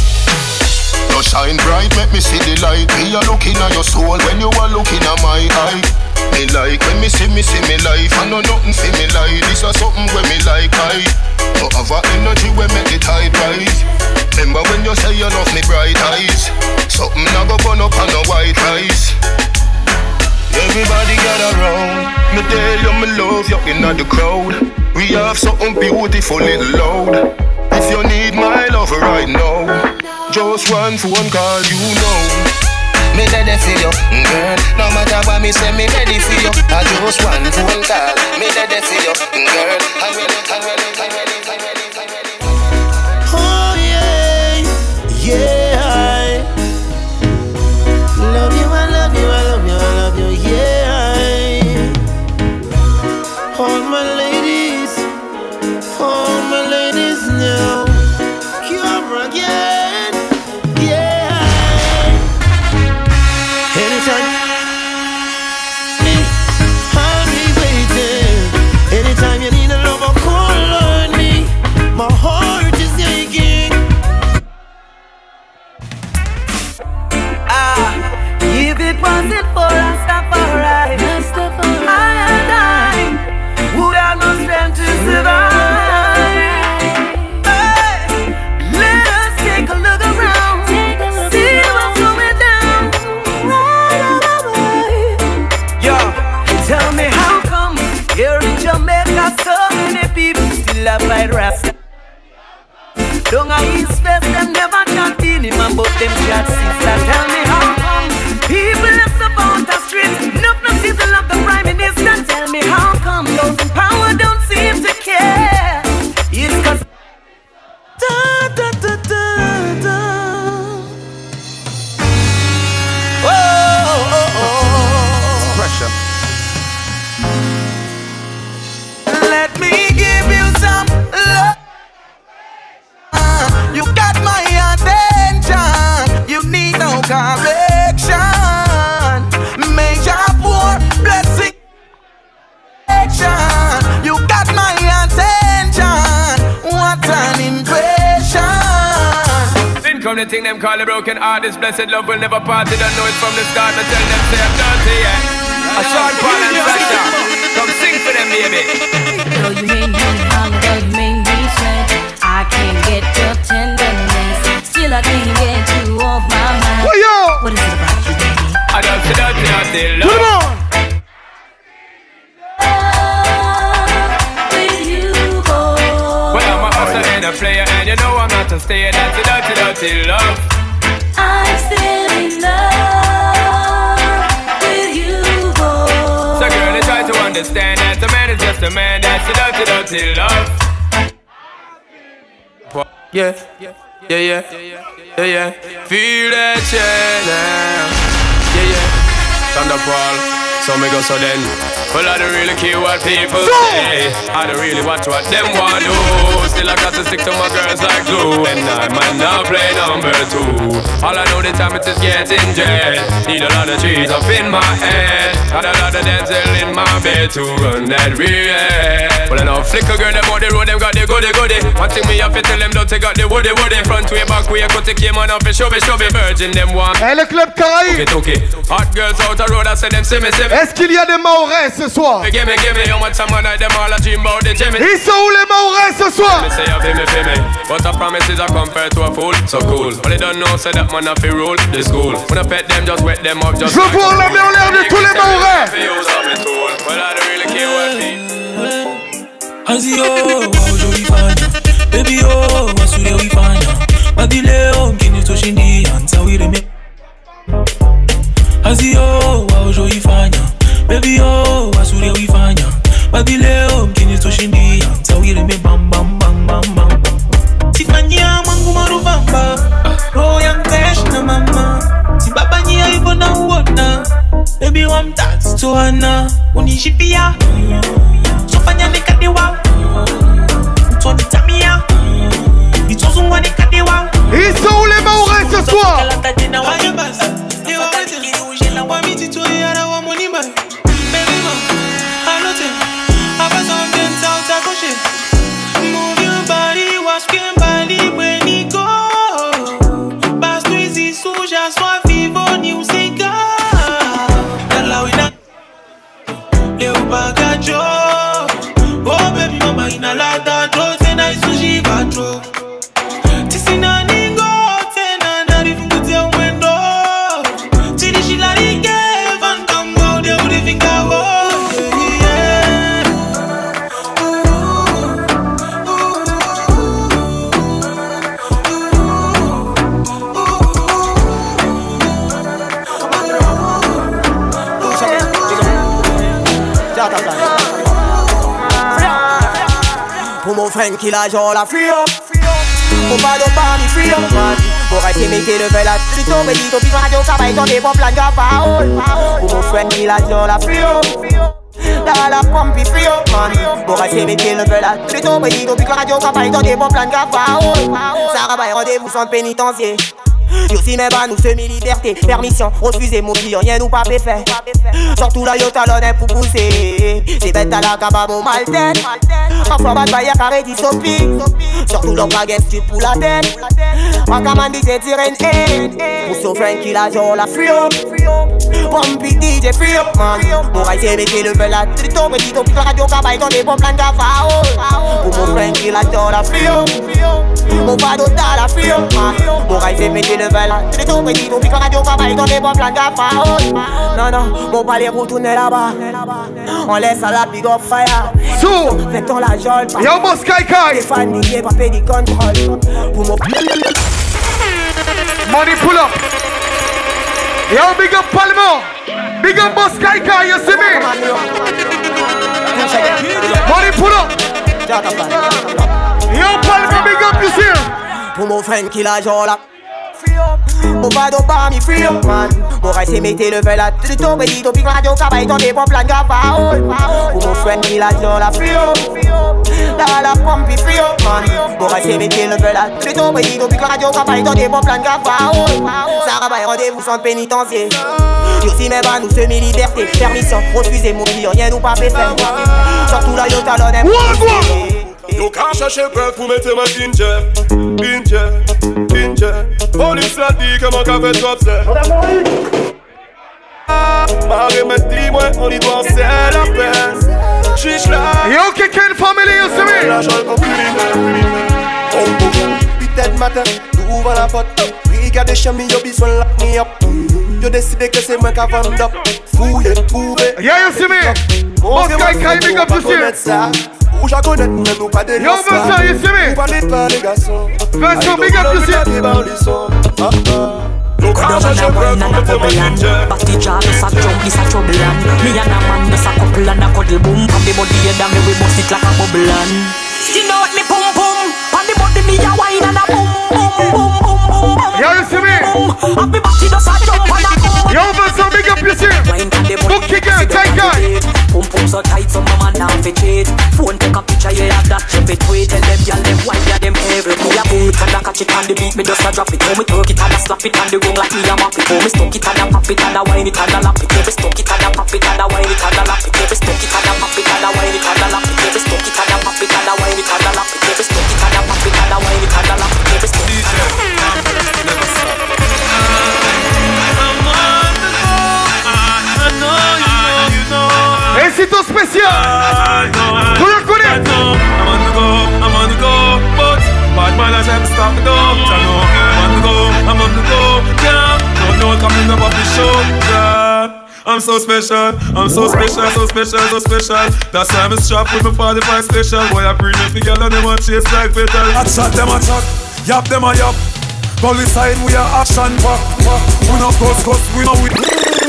You shine bright, make me see the light. Me a looking at your soul when you are looking at my eye. Me like when me see me see me life. I know nothing for me like. This is something when me like I. No have a energy when make the tide rise. Remember when you say you love me bright eyes. Something I go burn up on a white rice. Everybody gather round. Me tell you me love you in the crowd. We have something beautiful little loud. If you need my love right now, just one phone call, you know. Me ready for you, mm, girl. No matter what me say, me ready for you. I just one phone call. Me ready for you, mm, girl. I'm I'm if it wasn't for Rastafari, I and I would have no strength to survive. Hey, let us take a look around, see what's going down. Yo, tell me how come here in Jamaica so many people still still a fight rasta. Don't I east west, them never can feel him, and both them got sister. Tell me how need correction. Major poor blessing. You got my attention. What an impression. Then come the thing them call a broken heart. This blessed love will never part. They don't know it from the start. I tell them say I'm dirty, yeah. A short Paul and Sasha. Come sing for them, baby. Though you made me hunger, though you made me sweat, I can't get your tenderness. Still, I can't get I dirty, dirty, dirty Come love. on. With you, boy. Well, I'm a oh, hustler and a player, and you know I'm not a stayer. That's a dirty, dirty love. I'm still in love with you, boy. So, girl, they try to understand that a man is just a man. That's a dirty, dirty love. Yeah, yeah, yeah, yeah, yeah. Feel that yeah now. Yeah. So me go so then. Well, I don't really care what people say. I don't really watch what them want do. Still, I got to stick to my girls like glue. And I might not play number two. All I know the time it is getting jet. Need a lot of trees up in my head. Got a lot of dental in my bed to run that real. Well, I know flicker girl, them on the road, them got the goody goody. One thing me have to tell them, don't take out the woody woody. Front way, back way, cut the came on off, show me, show me. Virgin, them one. Hey, le club Caraïbe. Okay, okay. Hot girls out the road, I say them, see me, see me. Est-ce qu'il y a des Mahorais ce soir Gimme, gimme, how much time I night them all a dream about the Jimmy. Ils sont où les Mahorais ce soir Me say you feel me, feel me But a promise is a compare to a fool So cool But they don't know, say that man a fi rule the school When I pet them, just wet them up, just Je veux voir la main en l'air de tous les Maorais Well, I don't really care what people Anzi yo, waujolifanya Baby yo, wasule wifanya Badileo, mkini toshindi Anza wireme azio waojoifanya bebio wasuria uifanya. Babi leo mkinitoshindia ntawireme bambambambambam sifanyia mwangu maruvamba roho ya mkaeshna mama. Sibabanyia ivo na uona. Bebi wa mtatoana unishipia. Sofanya nikadewa utonitami nitozungwa nikadewa Ils sont où les Mahorais ce soir Move your body, watch Kimberly when he go. Basta hizi friend qui l'a genre la fuir Pour pas de parmi fuir Pour arrêter mes le fait la Plutôt mais dis ton pique radio travail dans des bons plans de parole Pour mon friend qui l'a genre la fuir La la pompe man Pour le fait la Plutôt mais dis ton pique radio travail dans des bons plans de Ça rabaille rendez-vous sans pénitencier Yo si mes bas nous semi liberté Permission, refusez mon client, rien nous pas fait Surtout là yo talonné pour pousser. C'est bête à la cabane mon mal tête Parfois bad bailler carré dit sopi Surtout l'homme pas tu pour la tête. J'ai tiré une haine. Pour son friend qui la joue la frio Pompy DJ frio man. Pour essayer de le veut la trito Mais dis ton pique la radio cabaye dans des bons plans de Pour mon friend qui la joue la frio Mon pado dans la frio man. De le veut la Mais dis ton pique la radio cabaye dans des bons plans de Non non, mon palais retourner là-bas On laisse à la big up fire So, Fais-ton la jole. Yo, boss Kai Kai. Stéphane Nier, pas payer des contrôles. Pour mon. Money pull up. Yo, big up Palmo. Big up boss Kai Kai, you see me? Money pull up. Yo, Palmo, big up, you see? Pour mon friend qui la joue là. Mon bado pas mi free up man Mon rêve c'est mettre le feu là Tu tombes et dis ton pic radio Cabaye ton dépôt plan gaffe Pour mon friend qui la joue là free up La la pompe et free up man Mon rêve c'est mettre le feu là Tu tombes et dis ton pic radio Cabaye ton dépôt plan gaffe Ça rabaille rendez-vous sans pénitencier. Durcis mes bras nous semi-liberté Permission, refusez mon client, rien nous pas fait faire. Surtout là yo talon aime Yo ka chache preuve pou mette mwen inje Inje, inje Polis la di ke mwen ka fet trop se Mare met di mwen, on y doit se la pes Chiche la Yo Keken family, you see me? La jol kon kriminel Pitet matin, nou ouvan la pot Brigade chemi yo biswen lock me up. Yo deside ke se mwen ka vand up. Fouye, pouve Yeah, you see me? Boss Kai Kai, big up, you see? Ou ja konet men nou pa de Yo, Vincent, you see me? Ou pa net pa de gason Vincent, big up, you see? Yo ka chache preuve pou mette mwen inje Basti jar is a jump, is a trouble and Me and a man is a couple and a cuddle boom. From the body head and me we bust it like a bubble and You know what me pum pum From the body me a wine and a boom boom boom boom boom boom Yo, you see me? And me body just a jump and a boom. Yo, Vincent, big up, you see? Book again, Kai Kai Pum so tight so mama now fi cheat Phone take a picture yeah have that chip it tweet Tell them y'all them why yeah them every Me a boot and a catch it on the beat me just a drop it How me twerk it and a slap it on the room like me a map it How me stuck it and a pop it and a wine it and a lap it Every stuck it and a pop it and a wine it and a lap it Every stuck it and a pop it and a wine it and a lap it Every stuck it and a pop it and a wine it and a lap it Every stuck it and a pop it and a wine it and a lap it it you know Éxito spécial Vous le connaissez I'm on the go, I'm on the go But bad man I never stop me I know I'm on the go, I'm on the go Yeah, don't know coming up off the show Yeah I'm so special, I'm so special, so special, so special. That's why I'm strapped with my 45 special. Boy, I bring it together, them want chase like petal. I chat them a chat, yap them a yap. Police side, we are action pack. We no cuss, cuss, we no we.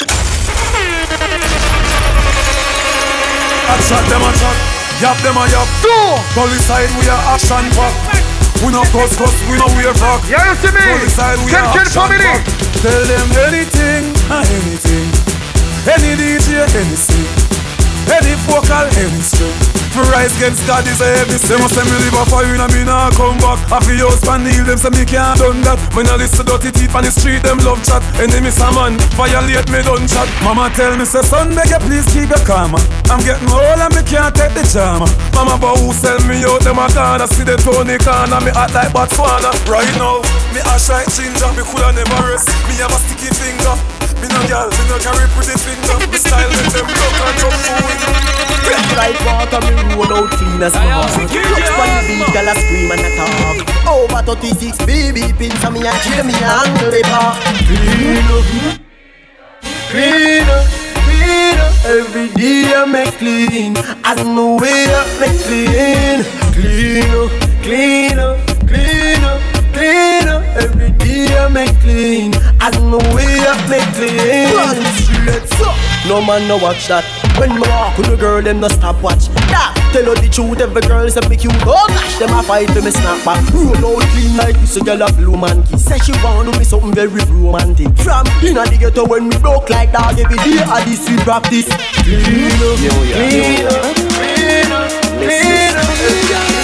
I chat them a chat, yap them a yap. Police side, we are action pack. We no cuss, cuss, we no wear rock. Yeah, you see me? Police side, we are action pack. Tell them anything, ah, anything. Any DJ, any sing. Any vocal, any string. Me rise against God is a heavy sin. Must say me live a fire and me nah come back. I feel house pan heal them, say me can't done that. When I listen dirty teeth on the street, them love chat. Enemy a man, violate me done chat. Mama tell me say son, beg you please keep your calm. I'm getting old and me can't take the charm. Mama but who sell me out, them a gonna see the Tony corner. Me act like Botswana. Right now, me ash like ginger, me coulda never rest. Me have a sticky finger. Me no girl, me no carry pretty finger. Me style make them look and jump fool. Like water, me roll out clean as fuck Looks on the beat, girl a scream and a talk. Over 36 baby pins and me a chill me handle the park Clean up, clean up, clean up. Every day I make clean. As no way I make clean. Clean up, clean up, clean up, clean up. Every day I make clean. As no way I make clean. Straight so No man no watch that. When me walk with a girl them no stop watch That. Tell her the truth every girl say me cute Oh gosh them a fight for me snap back. Roll out clean like this a girl a blue man monkey Say she want do me something very romantic. From inna the ghetto when me broke like dog Every day I this we practice. Clean up, clean up, clean up, clean up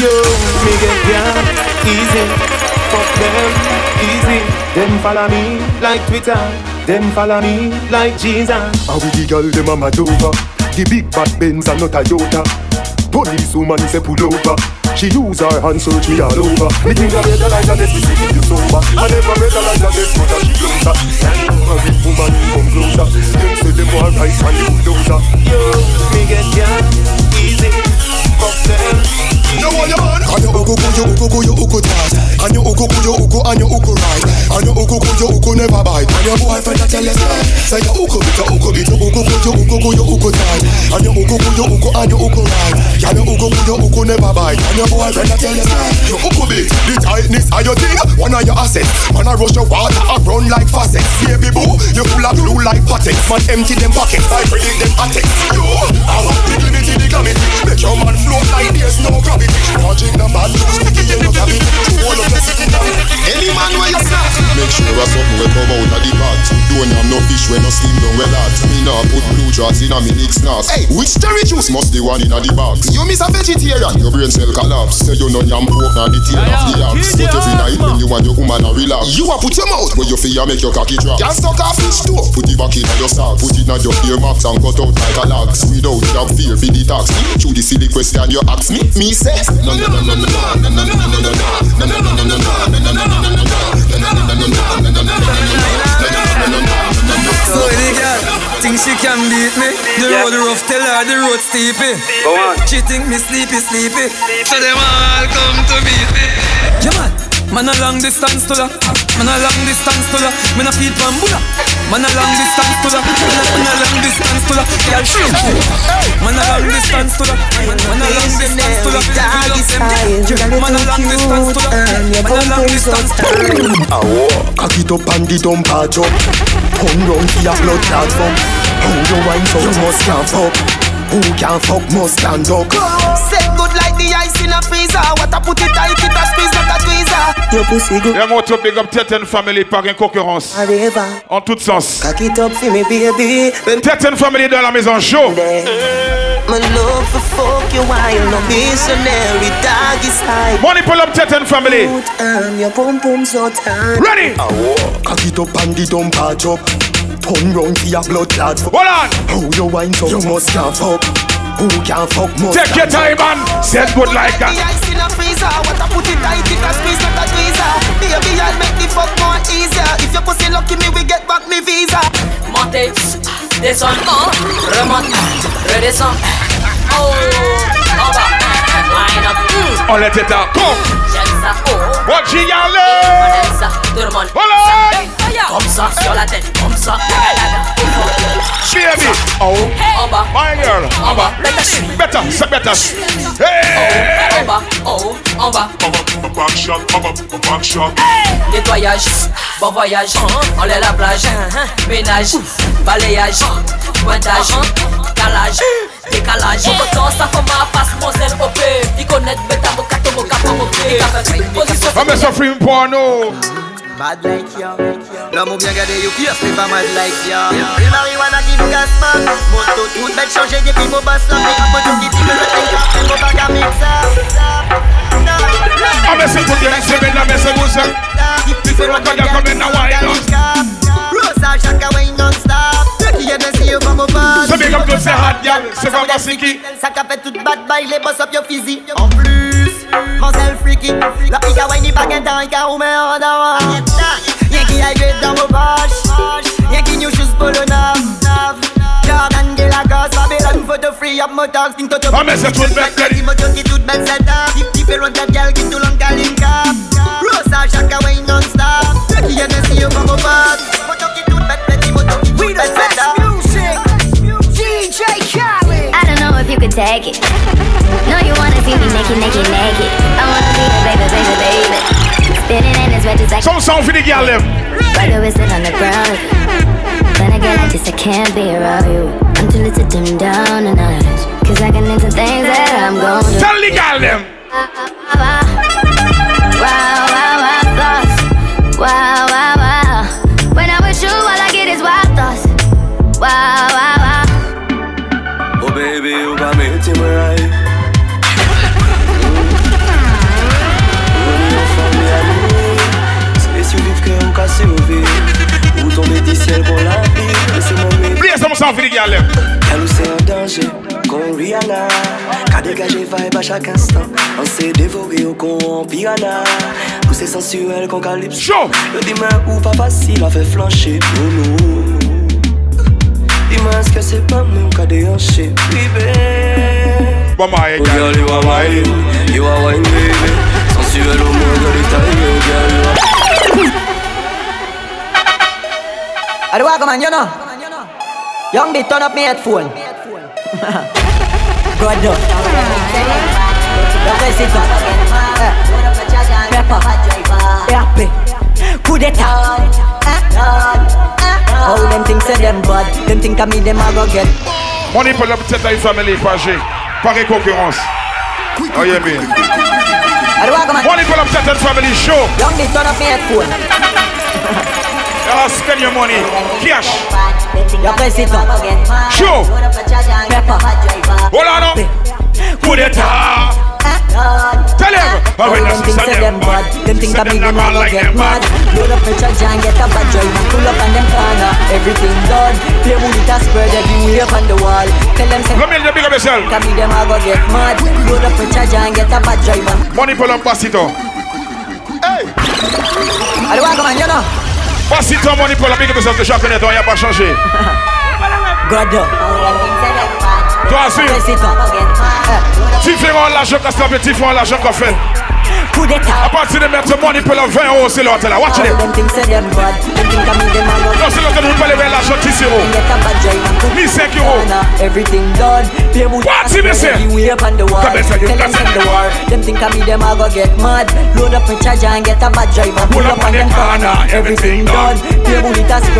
Yo, me get down easy, fuck them. Easy. Them follow me like Twitter, them follow me like Jesus. And with the girl them a mad over The big bad Benz and not a Toyota Police woman say pull over. She use her hand search me all over. Me think I better like this, see you sober. I never better like this, but she closer. A big woman come closer. Them say them want right and the bulldozer. Yo, me get down easy, fuck them No one. And your uku your uku uku tight. And your uku your uku and your uku right. And your uku your uku never bite. And your boyfriend a tell you say, your uku bit, your uku bit, your uku your uku your uku tight. And your uku your uku and your uku right. And your uku your uku never bite. And your boyfriend a tell you say, uku bit, the tightness of your thing, one of your assets. Man a rush your water, a run like faucet. Baby boo, you full of glue like patex. Man empty them pockets, I predict them attics. You, I want the limity, the gravity. Make your man float like there's no gravity. Watching the bad news, sticky in your cabin. All of the city now. Any man where you snap. Make sure a something will come out of the pot. Don't have no fish when no steam down well hot. Me nah put blue jaws in a me Nick snacks. Hey, which cherry juice must the one in a the box? You miss a vegetarian, your brain cell collapse. Say you no yam pork na the tail of the axe. But every night when you and your woman a relax, you a put your mouth where you feel make your cocky drop. Can't suck off fish too. Put it back in your sock. Put it in your ear max and cut out like a lax. Without you fear for the tax. Through the silly question you ask me, me say. So any girl think she can beat me The road rough, tell her the road steepy She think me sleepy, sleepy. So them all come to meet me. Yeah man man a long distance to la. Man a long distance to la. Man a feed bambula. Man a long distance to la. Man a, man a long distance to la. Girl shake me. Man a long distance to la. Man a long distance to la. Man a long distance to la. Man a long distance to la. Awo, cock it up and the dump a jump. Turn round for your blood clot fuck. How you wine so you must can't fuck. Who can fuck must stand up. Set good like the ice in a freezer. What I put it tight, it a squeeze like a tweezer. Your pussy good. Y'a mon top big up Teten Family par une concurrence. Arriva. En tout sens. Cock it up for me, baby. Teten Family dans la maison show. My love for fuck you while no missionary doggy style. Money pull up Teten Family. Um, your pum pum so tight. Ready? Awo, cock it up and the dump a jump. Turn round for your blood clot fuck. Hold on. How you wine so you must can't fuck. Who can fuck must Take your stand time and set good like The that. ice in a freezer. What I put it tight, it a squeeze like a tweezer. Baby, I'll make the fuck more easier. If your pussy lucky, me we get back me visa. Montez, descends, remonte, redescends. Oh, en bas, line up. Mm. On let it out. Come. Watching y'all live. Hold on. Comme ça sur la tête, comme ça. Baby. Oh. En My girl. en bas, better she. Better. C'est better. Hey. En bas, oh, en bas. Back shot, back shot. Nettoyage, bon voyage, uh-huh. on est la plage, uh-huh. ménage, balayage, uh-huh. pointage, calage, décalage. Mon temps, ça fait ma face, mon zèle au peu. Il connaît bêta, mon cato, mon capo, mon pied. Position, I'm suffering porno bad like ya L'homme ou bien gardé, you pierce, c'est pas mad like ya Le marijuana qui nous gasse pas Moto tout bête changé, et mon boss là Mais un peu tout qui dit que je t'aime pas mon bac mix up A ver si tú tienes que ver la vez se usa Si se lo calla con el nahuatl Rosa, Shaka, non-stop Qui est ainsi, on va m'offrir Se big up tous c'est pas ma Ça capait toute bad bye, les boss up your physique En plus Myself freaky La pica wine ni pa gen tan Ika ou men an da wan Yen ki ay gred dan mou poch Yen ki new shoes polo nav Jordan ge la gos Babylon photo free up mo talk Ting toto Ame se tout bel kari Mo jok ki tout bel seta Diferon dat gal ki tout long kalin kap Rosa chaka wine non stop Ki yen en si yo pa mo pot Mo jok ki tout bel pleti Mo jok ki tout bel Music. DJ Cat you could take it. No, you wanna see me naked, naked, naked. I wanna be a baby, baby, baby. Spinning in his just like Some song for the girl them. Brother is sit on the ground. When I get like this, I can't be around you. I'm too little to dim down the night. Cause I can into things that I'm gon' do. Tell the girl them. Wow, wow, wow, thoughts. Wow, wow, wow. The girl them. Elle c'est un danger, qu'on Rihanna Qu'a dégagé vibe à chaque instant On s'est dévoré au con en piranha Où c'est sensuel qu'on calypso Show Le dimanche ou pas facile à faire flancher Oh non mas que c'est pas même qu'à déhancher, baby. Bon, my Oh girl, you are wine, you are wine, baby. Sensuel au moins de détail, oh girl, you are. Walk man, you know. Young D, turn up me headphone. Good up. The place is up. Pepper. Happy. Coup d'etat. Oh, them things say them bad. Them think of me, them I go get. Money pour la petite taille famille, pas G. Concurrence. Oh yeah. I man. Money pour la petite family show. Young D, turn up me headphone. (laughs) Uh, spend your money. Cash. Is up. Show. Pepper. Hold on now. Coup d'etat. Tell him. Oh, them things them bad. Them think of me, them go get mad. Load up a charge and get a bad drive and pull up on them corner. Everything done. Play with it a spread everywhere up on the wall. Tell them say. Come here, big up yourself. Of me, them I go get mad. Load up a charge and get a bad drive and. Money pour la pasito. I do walk man, you know. Pasito, money pour la big up yourself. Que chaque année, toi, y a pas changé. God up. Toi aussi. Tu fais mon l'argent qu'à se tu fais mon l'argent qu'on fait. Coup d'état. À partir de maintenant, money pour la 20 euros, c'est l'autre là. Watch Oh, it. them things say them bad. Them think of me, them I go Non, c'est l'autre, nous pas lever l'argent 10 euros. Get a bad drive and pull Ni 5 euros. Everything done. Play What? it a See me say? up on the. Come here, you them send the war. Them think of me, them I go get mad. Load up a charge and get a bad drive and pull up on them corner. Everything done. Play with it a spread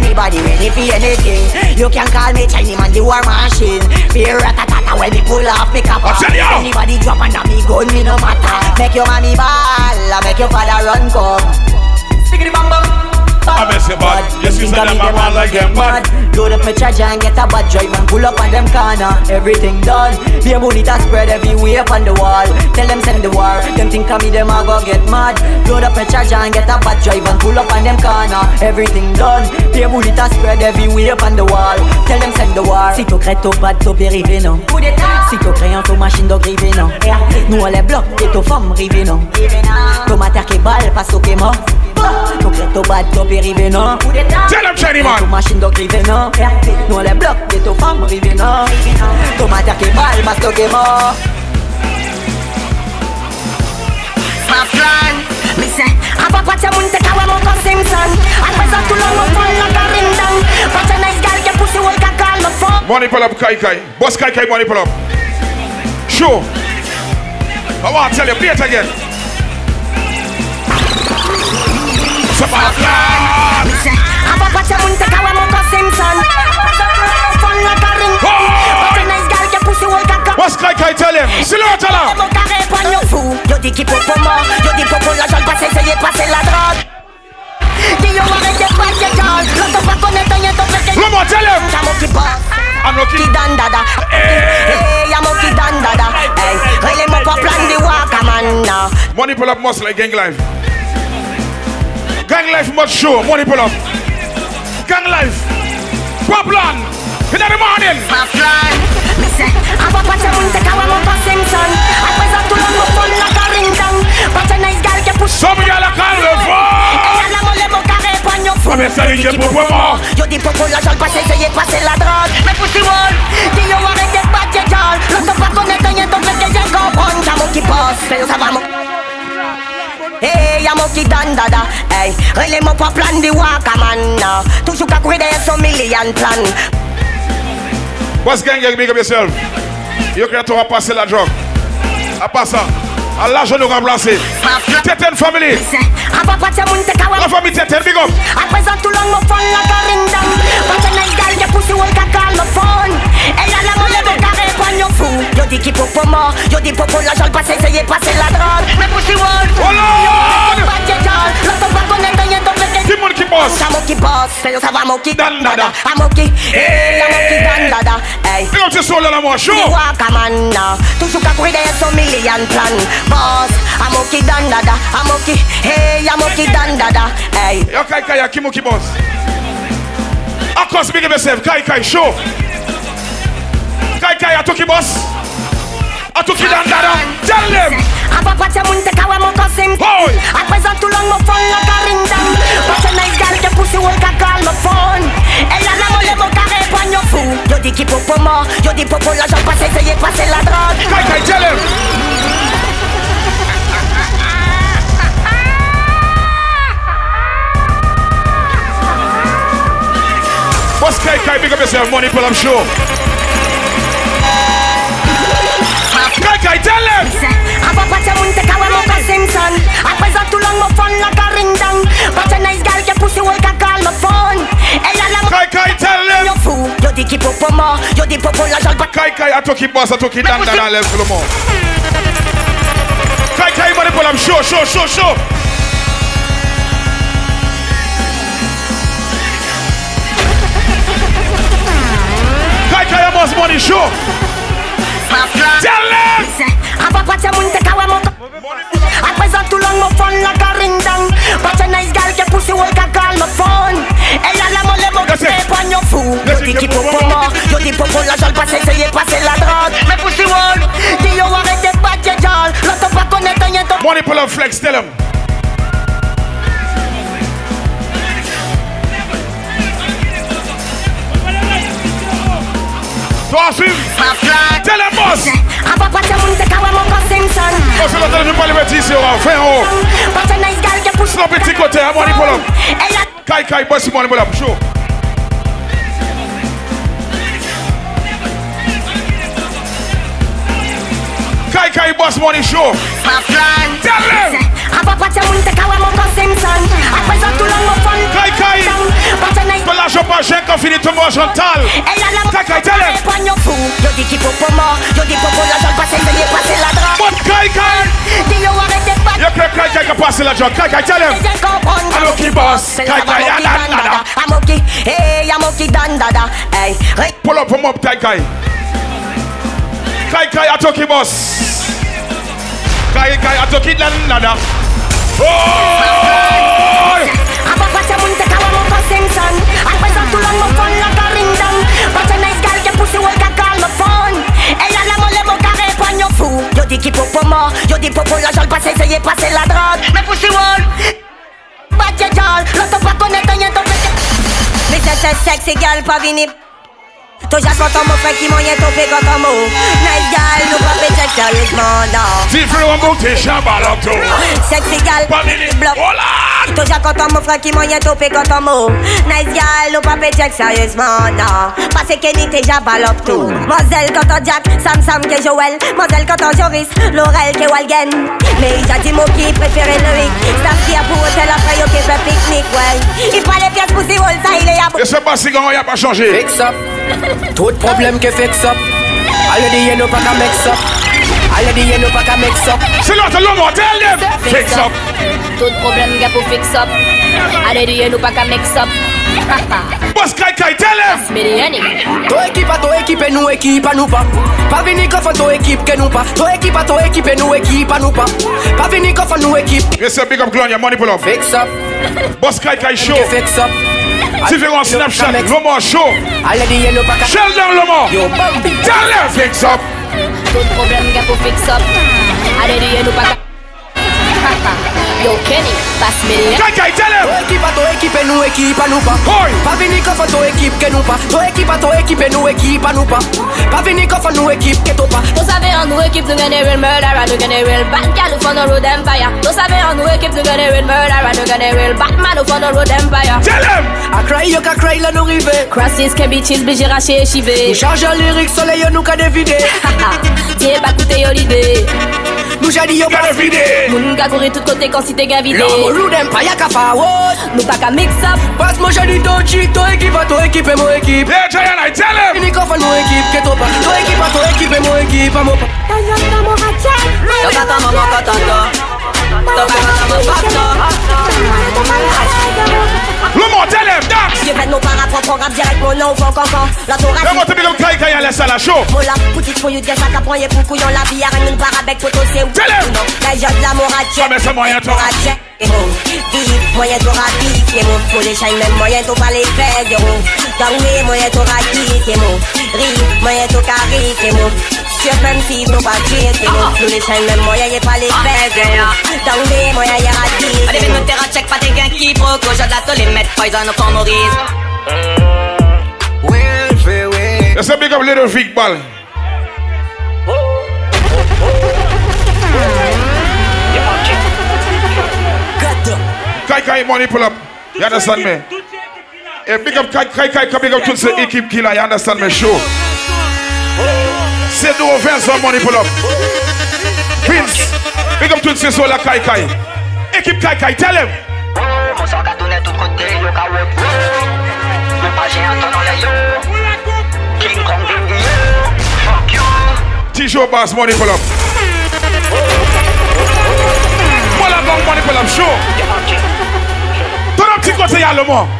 anybody, ready for anything. You can call me Chinese man, the war machine. Be ratatata when me pull off me cap I tell ya. Anybody drop under me gun, me no matter. Make your mommy ball, make your father run come. Stickity bam bam I miss it, bad. Yes, you said that my man like them bad. Load up my charge and get a bad drive and pull up on them corner. Everything done. Be a money that spread everywhere up on the wall. Tell them send the war. Them think of me, them I go get mad. Load up a charge and get a bad drive and pull up on them corner. Everything done. Be a money that spread everywhere up on the wall. Tell them send the war. Si tu crées ton bad, ton périvé non. Si tu crées ton machine de grivé non. Nous on les bloque et ton femme rivé non. Ton mater qui balle, passe au qui mort. Tu crées ton bad, ton périvé non. Tell them, Chinese man. Ton machine de grivé non. Nous on les bloque et ton femme rivé non. Ton mater qui balle, passe au qui mort. My plan, me say Aba pacha mun te kawa mo ko Simpson At present too long mo fall like a ring down But a nice girl get pussy will can call me phone Money pull up, Kai Kai. Boss Kai Kai, money pull up. Show. I want to tell you, play it again. Some of plan. Me say Aba pacha mun te kawa mo Simpson Fall like a ring But a nice girl get pussy will can call Boss Kai Kai, tell him. L'autre là. Mon carré poignon fou Yo dis qu'il faut pour moi Yo dis pour la jeune passe essayer de passer la drogue Dis yo arrête de pas de calme L'autre pas connaître rien ton frère Come on, tell him. Y'a mon qui passe I'm lucky. Dan dada eh. Hey, y'a mon qui dan dada Hey, relève-moi pas plan de waka man now Money pull up must like gang life. Gang life must show. Money pull up. Gang life. Problem. In the morning. My plan Me say Aba pacha mun te kawa mon ko Simpson At present tout le monde fun like a ring down But a nice girl get push Some y'all are calling the Et y'a la molle mon carré poignon fou Come here, say you get pour moi. Yo dis pour la jeune passe essayer de passer la drogue Mais pussy wall Dis yo arrête de battre jol L'autre pas connaître frère que j'ai mon qui passe Mais yo ça va mon Hey, y'a mon qui dan dada Hey, relève-moi pas plan de waka man now. Toujours qu'à courir derrière son million plan Boss gang, gang, big up yourself. Yo tu vas passer la drogue. À part ça, à l'argent nous remplacer. Teten family. Aba pacha mun te kawa La famille Teten, big up. At present tout le monde fun like a ring down But a nice girl get pussy will call me phone Et y'a la molle mon carré poignon fou Yo qu'il faut pour moi Yo dis pour pour la passe essayer de passer la drogue Mais pussy wall Oh Lord! Yo de jol L'autre pas connaître rien ton frère Qui mon qui boss? Y'a mon qui boss. C'est yo ça va mon qui dan dada. A mon qui Hey! Y'a mon qui dan dada. Hey. To soul à la moi, show. Di waka man now. Toujours qu'à courir derrière son million plan. Boss A mon qui dan dada. A mon qui Hey y'a mon qui dan dada. Hey. Yo Kai Kai, qui mon qui boss? Course, big yourself. Kai Kai, show. Kai Kai, à toi qui boss. A tout qui dans dada. Tell them. Apa pacha mun te kawa mo kosim A présent tout long mo phone la karing down Pacha nice girl ke pussy wol ka call mo phone Ella la mole mo ka répondre yo fou Yo di ki popo mo Yo di popo la j'en passe essayer de passer la drogue Kai Kai tell him What's Kai Kai? Big up yourself, money pull up show. Kai Kai, tell them. Apa pacha mun te kawa mo kosim son A présent tout long mo phone la karing down Pacha nice girl ke pussy wol ka call mo phone Ella la mo Kai Kai, tell them. Yo fou Yo di ki popo mo Yo di popo la passe Kai Kai, a tout qui boss, a tout qui dans dada, lève tout le monde. Kai Kai, money pull up show, show, show, show. Kai Kai, a boss money show. Tell them. Apa pacha mun te kawa mo A présent tout long mo phone la karing down Pacha nice girl ke pussy wol ka call mo phone Ella la mole mo ke répondre yo fou Yo di ki popo mo Yo di popo la j'en passe essayer passer la drogue Mais pussy wol Di yo arrête battre tes jol L'autre pas connaître rien Money pull up flex, tell him. Son c'est l'autre, je parle de ici, on va faire en haut. Pacha nice girl ke pussy Sinon, petit côté, hein, money pull Kai Kai, boss, money pull up, show. Kai Kai, boss, money show. Tell them. Kai Kai. Boss. Kai Kai, Pull up, up, Kai Kai. Kai Kai, I took him, boss. Kai Kai, I took it, nada. Apa pacha kawa mo kosim son A présent mo phone la karing down Pacha nice girl ke pussy wol ka call mo phone Ella la mole mo ka répondre yo fou Yo di ki popo mo Yo di popo la j'en passe essayer passer la drogue Mais pussy wol Batche jol L'autre pas connaître rien ton pété Mais c'est c'est sexy girl pas vini Toja kontan mo fè ki mwenye tope kontan mo Nice gal, nou pa pe check seriousement, non Si fè ou mouti, chabal up to. Sexy gal, block Toja kontan mo fè ki mwenye tope kontan mo Nice gal, nou pa pe check seriousement, non. Pase ke ni te jabal up to Mazel kontan Jack, Sam Sam ke Joel Mazel kontan Joris, Laurel ke Walgen. Me ija di mo ki prefere Loïc Staff ki a pou hotel apre yo ke fe piknik, well I pa le pièces pou si wol sa il e ya Et ce Bassigan, il a pas changé. Fix up. Tout problème que fix up. Already you know pas qu'à mix up. Already you know pas qu'à mix up. C'est l'autre l'homme, tell them. Fix up. Tout problème gars pour fix up. Allez dire nous pas qu'à mix up. (laughs) Boss Kai Kai, tell him. Mediani. Toi équipe à toi équipe et nous équipe à nous pas. Pas venir qu'offre toi équipe que nous pas. Toi équipe à toi équipe et nous équipe à nous pas. Pas venir qu'offre nous équipe. Yes, sir, big up Gloria, money pull up. Fix up. Boss Kai Kai show. Fix up. différents Snapchat, Lomon Show. Sheldon Lomon. T'as l'air fix up. Tout problème, gars, pour fix up. Allez, dis-nous pas. Yo Kenny, passe Mediani. Kai Kai, tell him. Toi équipe à toi équipe et nous équipe à nous pas. Pas venir qu'offre toi équipe que nous pas. Toi équipe à toi équipe et nous équipe à nous pas. Pas venir qu'offre nous équipe que toi pas. Vous savez en nous équipe nous gagner real murderer, nous gagner real bad gal nous font no road empire. Vous savez en nous équipe nous gagner real murderer, nous gagner real Batman nous font no road empire. Tell him. A cry yo ka cry là nous rive. Crosses can be cheese, bijira chez chivé. Nous charge en lyrique soleil nous ka dévider. (laughs) Tiens pas coûter yo l'idée. Nous jadi yo pas dévider. Moun ka courir tout côté quand si t'es gavidé. L'homme road empire ka forward. Nous pas qu'à mix up. Passe moi jadi ton cheat, toi équipe à toi équipe et mon équipe. Yeah, Giant, I tell him. Venir qu'offre nous équipe que toi pas. Toi équipe à toi équipe et mon équipe à mon pas. Toca como mocototo Him. Dance. Je nos parapropres, rap direct, mon nom, cancan La thoracique Fais-moi te big up Kai Kai, laisse à la show. Mon la petite fouille de sac à poignet pour couillon la vie, part avec photo c'est où Tell him. Non, la la Ah, mais c'est moyen, toi. Et bon, vite, moyen to rapide, Pour les shine, même moyen pas les faire, zéro Tangue mwen to ka kite mou Ri mwen to ka rite mou Sye pen si to pa kite mou Nou le chen men mwen ye pale feze mou Tangue mwen ye ra kite Allez, mou nous terra check pas des gains qui proco J'ai de la tole mettre poison au fond Maurice. Let's say big up Little Vic Ball. Kai Kai money pull up. You understand me? Hey, big up Kai Kai Kai, big up to the Ekip Killer. You understand me? Sure. Say do offense for money pull up. Vince, big up to the Sola Kai Kai. Ekip Kai Kai, tell him. Mon sang ka tourner tout côté, yo ka web Même pas j'ai un ton dans les yo King Kong Dingy yo Fuck you T-shirt boss money pull up. Mola gang money pull up, sure. Turn up Tico to yalo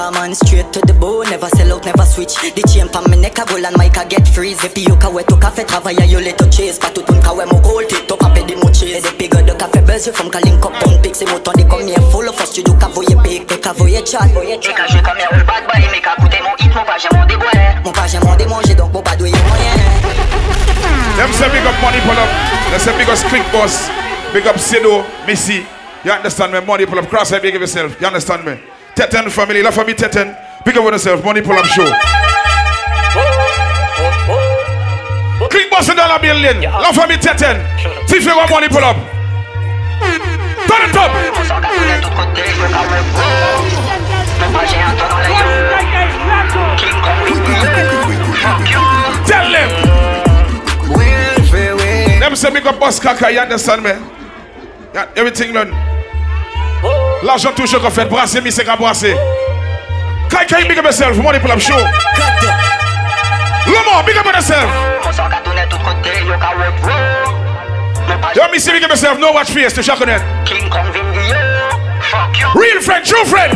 sell out, come on, straight to the bone. Never sell out, never switch. The chain pa me neck a goal and mic a get freeze. If you ka we to cafe travailler, you let to chase. Pas tout un ka we mo gold tip top up de mo chase. Des pigs de café buzz, you from calling cup on pics. Et mon temps de comme y'a full of us, tu dois ka voyer pic, et ka voyer chat, voyer Et quand je comme un old bad boy Mais qu'à coûter mon hit, mon pas j'ai mon déboire Mon pas j'ai mon démanger, donc mon pas doué moyen. Them say big up money pull up. They say big up Quick Boss. Big up Sido, Missy. You understand me? Money pull up. Cross head, big up yourself. You understand me? Teten family. La famille Teten. Big up on yourself. Money pull up show. Quick Boss in dollar billion. La famille Teten. If you want money pull up. Turn it up. Tell them. Them say big up Boss Kaka. You understand me? Yeah, everything done. L'argent toujours qu'on fait. Brasser, mi c'est qu'à brasser. Kai Kai, big up yourself. Money pull up show. Lamar, big up yourself. Mon sang ka tourner tout côté, yo ka web Même pas Yo, Missy, big up yourself. No watch face to shock on it. King Kong Dingy Fuck you Real friend, true friend.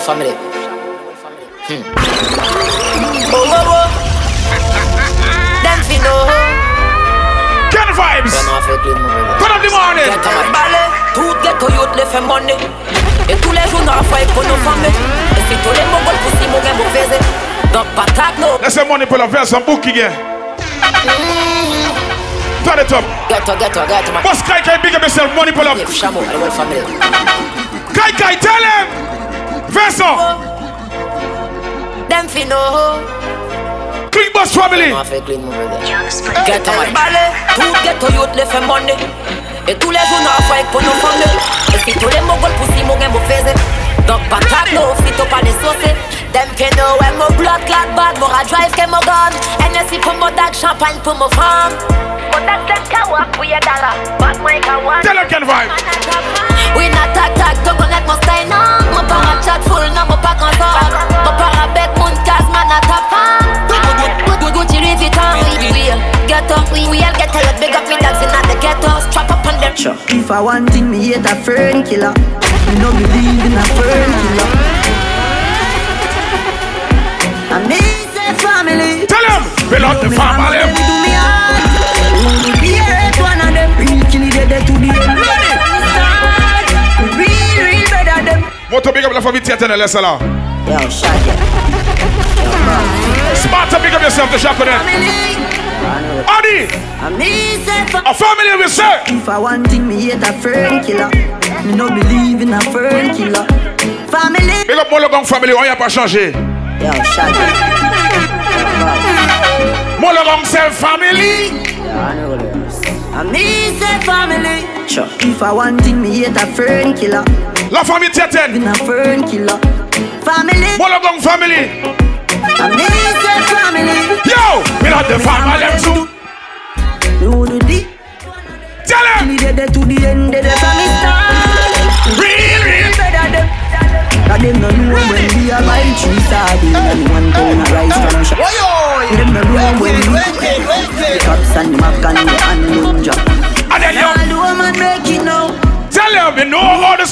Nah. Amo, allez voir le family. Oh, oh, oh Them fi know vibes. Vraiment fait clean. Put up the morning. Get a balai Tout ghetto youth le fait money Et tous les jours n'a fait pour nos familles Et si tous les mongols poussi mon gain mauvais Donc patate no Let's say money pull up. Verse some book again. Mm. Turn it up. Ghetto, ghetto, ghetto, man. Boss Kai Kai, big up yourself. Money pull up. Yeah, Shamo, allez voir le family. Kai Kai, tell him. Verse up. Them fi know. Clean Boss family. Vraiment fait clean, mon brother. Get Ghetto, a man. balai Tout ghetto youth le fait money. Et tous les jours n'a fait pour nos familles Et si tous les mongols poussi mon gain mauvais Donc patate no fit up on the sauce Them fi know when my blood clot bad More I drive que mon gun. Hennessy pour mon dog, champagne pour mon femme Mon dog them can walk for your dollar. But my can walk Tell him Ken vibe. We not talk talk, don't connect mon style non Mon para chat full, non mon pas consort Mon para bec moun case, man a top fan Gucci Louis Vuitton, we we ghetto We we all get a big up me dogs in the ghetto Strap up on them If I want thing, me hate a fern killer. Me no believe in a fern killer. I me say family. Tell him. Fill up the Me family. let do me hard. Who be hate one of them? Real kill it dead to the end. Moto big up la famille Teten. Let's allow. Yo, shut Smart to big up yourself to shock on it. Adi. I me say fa- A family will say. If I want thing, me hate a fern killer. Me no believe in a fern killer. Family. Big up Mologong family. On y a pas changé. Yo, shut Mologong say family. I me say family. Sure. If I want thing, me hate a fern killer. La famille Teten. In a fern killer. Family. Mologong family. I miss your family. Yo, we not the family them too. Do the. Tell him. Till the to the end, the from the start. Cause them no know when we are buying three sardines and one pound of rice from a shop. Them no know when we the cops and the mac and the unknown job. And then All the woman make it now. Tell them we know all this.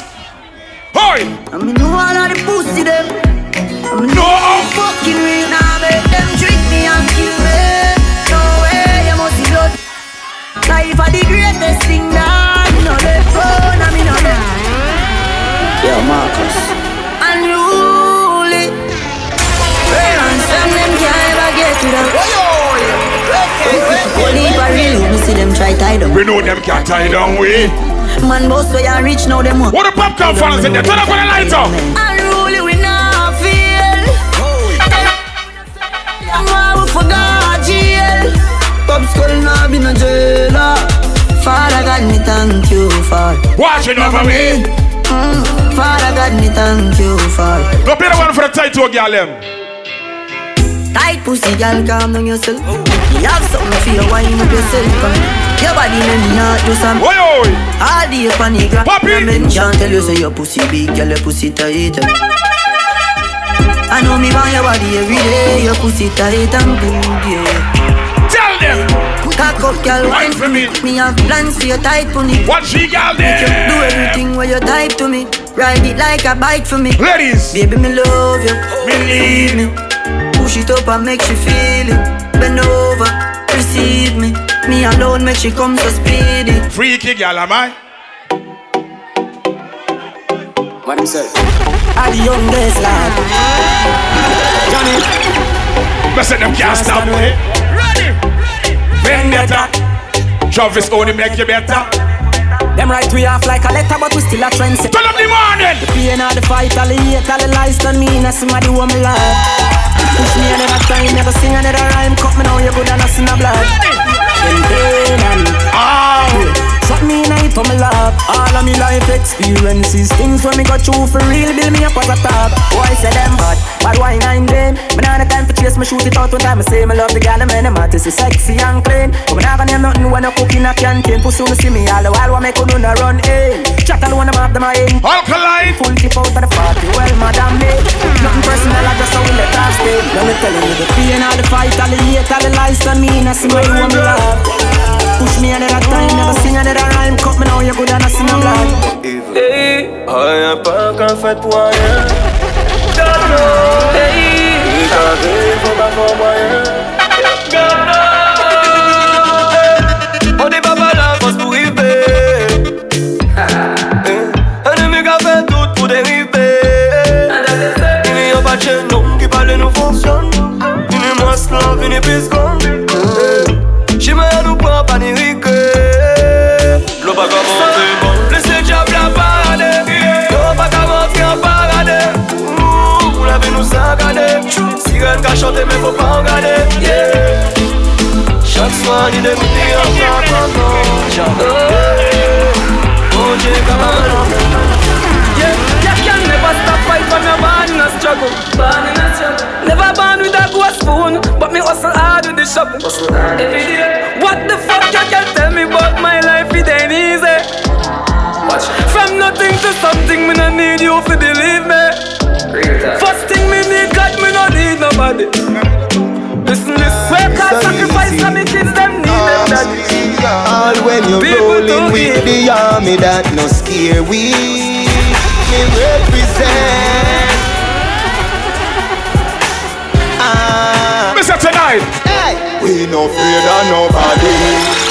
Hoy. I mean know all of the pussy them. I mean No. know fucking real now make them trick me and kill me. No way, you must be blood. Life are the greatest thing that no let go. I mean no. Yo, Marcus. Unruly. Parents them them can't ever get to them. Only if I really me see them try tie them. We know them can't tie down we. Man, boss way and rich now them want. What the popcorn fans in there? Turn up on the lights up. Unruly we not feel. I'm all forgot jail. Pop skull now be no jailer. Father God me thank you for Watching over me. Mm, Father God me thank you for Go play the one for the title girl them. Tight pussy girl calm down yourself. You have something for your wine up yourself. Your body make me not do some. Oi oi. All the up on the ground. Poppy. Mention tell you say your pussy big, girl your pussy tight. I know me want your body every day. Your pussy tight and good, yeah. Tell them. Cock up, girl, wine for me. Me have plans for your tight pony. What she girl Make you there? do everything where you type to me. Ride it like a bike for me. Ladies. Baby, me love you. Believe me. Push it up and make you feel it. Bend over, receive me. Me alone make she come so speedy. Freaky girl am I? What him say? (laughs) At the youngest lad. Johnny. Me say them can't stop me. Vendetta. Travis only make you better. Them right we off like a letter, but we still a trend. Turn up the morning. The pain of the fight, all the hate, all the lies done me, and somebody want me love. Push me another time, never sing another rhyme. Cut me now, you good and I see no blood. Them pain and ah. Shot me in it for me love. All of me life experiences, things when me go through for real, build me up as a top. Why say them bad, bad why nine them? Me nah the time for chase, me shoot it out one time. I say me love the girl, man, them heart is sexy and clean. But me gonna name nothing when I cook in a canteen. Pussy wanna see me all the while, what make you do no run in? Chat all one about them I aim. Alkaline. Full tip out of the party, well, madam me. Nothing personal, I just how we let off stay. Let me tell you the pain, all the fight, all the hate, all the lies on me, and I see where you want me love. Push me another time, never sing another rhyme. Cut me now, you good and I see no blood Hey, I am pas qu'un fait pour rien God no, hey. Il t'a faut pas pour moyen God no. On est pas mal à force pour arriver Un demi qui a fait tout pour dériver Il n'y a pas de chaîne, non, qui parle nous fonctionne Une masse là, une épice grande Sirène qu'a chanté, mais faut pas regarder. Yeah. Chaque soir, ni de midi en train Oh, Dieu, comment Yeah, you can never stop fight when you're born in a struggle. Born in a struggle. Never born with a gold spoon, but me hustle hard with the shovel. Every day. What the fuck you can tell me about my life? It ain't easy. From nothing to something, me no need you to believe me. First thing me need God, me no nobody. Listen, this work hard, sacrifice for me kids, them need them daddy. All when you're People rolling with the army that no scare we Me represent Ah Mr. Tonight Hey We no afraid of nobody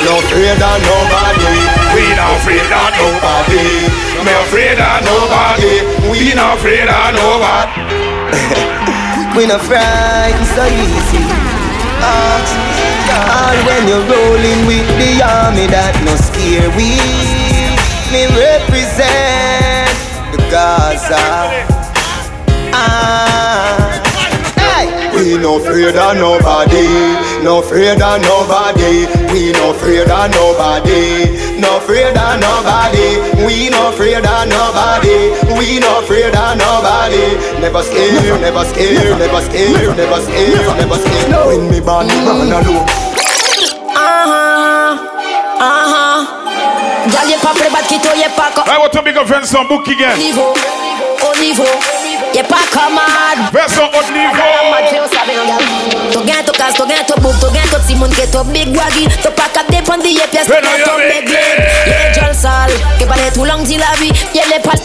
No afraid of nobody We not afraid of nobody. Me afraid of nobody. We not afraid of nobody. (laughs) We no frightened so easy. All when you're rolling with the army that no scare we. Me represent the Gaza. Ah. Hey. We no afraid of nobody No afraid of nobody. We no afraid of nobody No afraid of nobody We no afraid of nobody. We no afraid of nobody. Never scared, never scared, never scared, never scared, never scared. When me born, me born alone. Uh-huh, uh-huh. Girl, y'a pas prêt, bat qui toi, y'a pas comme. I want to big up Vincent Book again. Niveau, au niveau. Y'a pas commode. Vincent au niveau. To gain to cast, to gain to book, to gain to Simon, get to big waggy. To pack up des ponds, y'a pièce, to gain to big leg. Y'a jol sale, que pas tout long, dit la vie. Y'a les pas.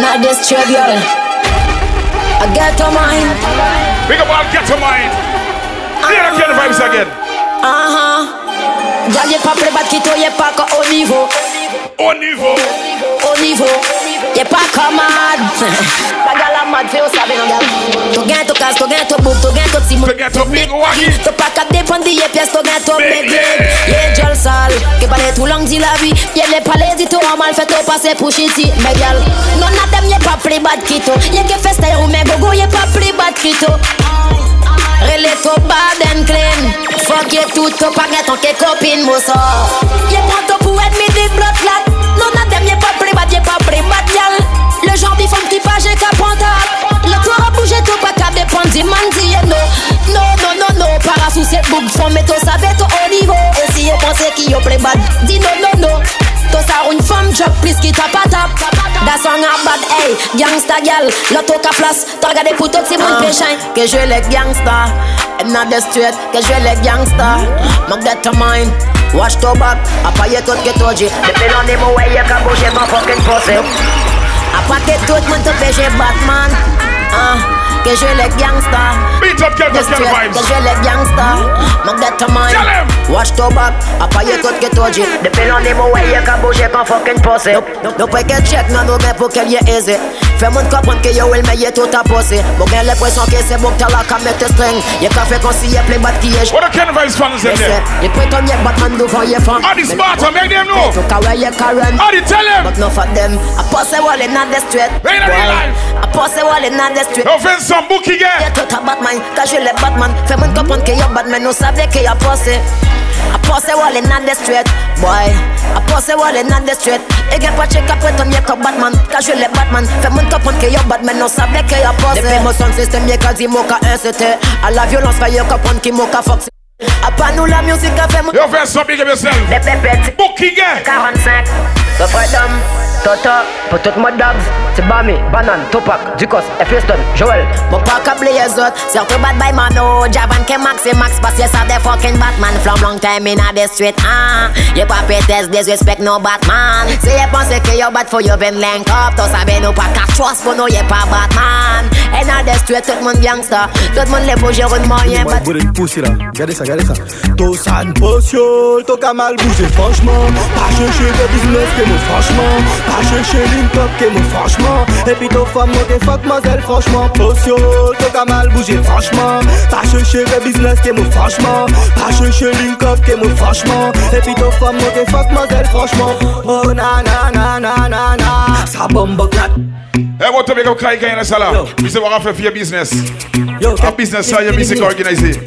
Not this girl. I get to mine. Big up all get to mine. Here again the vibes again. Uh-huh. Girl, y'a pas prêt, bat qui toi, y'a pas qu'au au niveau. Au niveau. Au niveau. Y'a pas commode. La gal a mad, fais au savez, non, gal. To gain to cast, to gain to book, to gain to Simon. To gain to big waggy. To pack up des ponds, y'a pièce, to gain to big leg. Y'a jol sale, que pas tout long, dit la vie. Y'a les palais, dit tout en mal, fait au passé pour shitty. Mais gal, non, n'a dem, y'a pas pris bad kito. Y'a que feste ou mais gogo, y'a pas pris bad kito. Rele to bad and clean Fuck you tout, to pas get ton que copine mo so Y'a prend to pour être midi blood clat bad, pas pris bad Le genre bifon qui pas j'ai qu'à pontable Le tour a bougé tout pas qu'à dépendre du man dit yeah, no Non, non, non, non Para sous cette boucle. Faut mettre au savait au niveau. Et si y'a pensé qu'il y a play bad Dis non, non, non To sa femme job plus qui tap tap Da song a bad hey Gangsta gal. L'auto ka place T'as regardé pour tout c'est mon péchin Que je les gangsta I'm not the street Que je les gangsta. Mock that to mine Wash to back. A paye tout que toi j'ai Depuis l'année mon way Y'a qu'à bouger ton fucking pussy. A paquet tout monde te péché Batman. Ah que je les gangsta Beat up, get The up, get street, vibes. Que je les gangsta Mock that to mine Wash to back. A paye tout que toi j'ai Depuis l'année mon way Y'a qu'à bouger ton fucking pussy. Nou pou ke check nan nou gen pou ke liye eze Fè moun kompren ke yo el meye tout a pose Mou gen l'impression ke se bouk tala ka mette string Ye ka fè kon si ye play bat ki ye What a Ken Vibes fans in there? Ye préton ye batman douvan ye fan the smarter, make them know. Tou ka we ye All the tell them. But no for them A pose wall in the street Right in Boy, life. A pose wall in the street Yo Vincent Book again. Ye tout a batman Ka je le batman Fè moun kompren ke yo batman Nou save ke yo pose A pose wall in the street Boy. I A pose wall in the street. E gen pa check up ton ye ko batman. Ka je le batman. Fè moun kompren ke yo batman. Nou save ke yo pose Depi mo son system ye ka di mo ka incite A la violence fè yo kompren ki mo ka fox A pa nou la musique a fè moun Yo Vincent, big up yourself. Des pépettes Book 45 The Freedom Toto Pour toutes mes dogs C'est Bami Banane Tupac Ducos Episton Joel Mon pas câblé les autres. Surtout bad by Mano. Javan que Max et Max Parce que ça des fucking Batman. From long time in the street Ah Y'a pas pétesse Disrespect no Batman. Si y'a pensé que y'a bat Faut y'a ven link up. Toi savez nous pas qu'à trust Pour nous y'a pas Batman. In the street Tout le monde gangsta. Tout le monde les bouger une moyen Ouais, bourré de pousser là, regardez ça, regardez ça. San potion, ton qu'à mal bouger franchement. Pas chercher le business que moi franchement. Pas chercher link up que moi franchement. Et puis ton femme, moi t'es fuck mademoiselle franchement. Potion, ton qu'à mal bouger franchement. Pas chercher le business que moi franchement. Pas chercher link up que moi franchement. Et puis ton femme, moi t'es fuck mademoiselle franchement. Oh na na na na na na. Ça bombe claque. Hey, what to up Kai Kai in say what for your business? Yo, a business, so your music organization.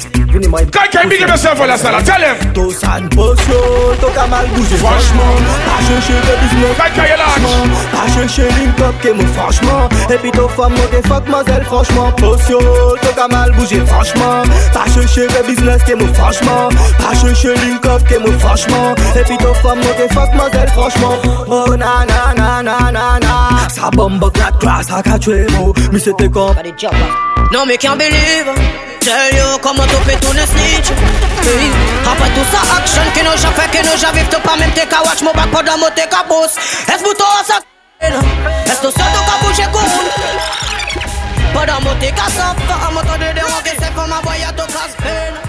Kai, big up yourself for the salon. Tell him. Ton san potion, ton qu'à mal bouger franchement. Pas chercher le business. Kai Kai, franchement. Pas chercher link up que moi franchement. Et puis ton femme, moi t'es fuck mademoiselle franchement. Potion, ton qu'à mal bouger franchement. Pas chercher le business que moi franchement. Pas chercher link up que moi franchement. Et puis ton femme, moi t'es fuck mademoiselle franchement. Oh na na na na na na. Ça bombe claque classe à catcher moi. Mais c'était comme. No me can't believe Tell you comment tu fais tourner snitch hey. Après tout ça action que nous j'ai fait que nous j'ai vivre pas même t'es watch mon back pendant mon t'es boss Est-ce que toi ça Est-ce que ça t'as bouger comme Pendant mon t'es Pas à mon temps de déranger c'est comme ma boy à ton casse peine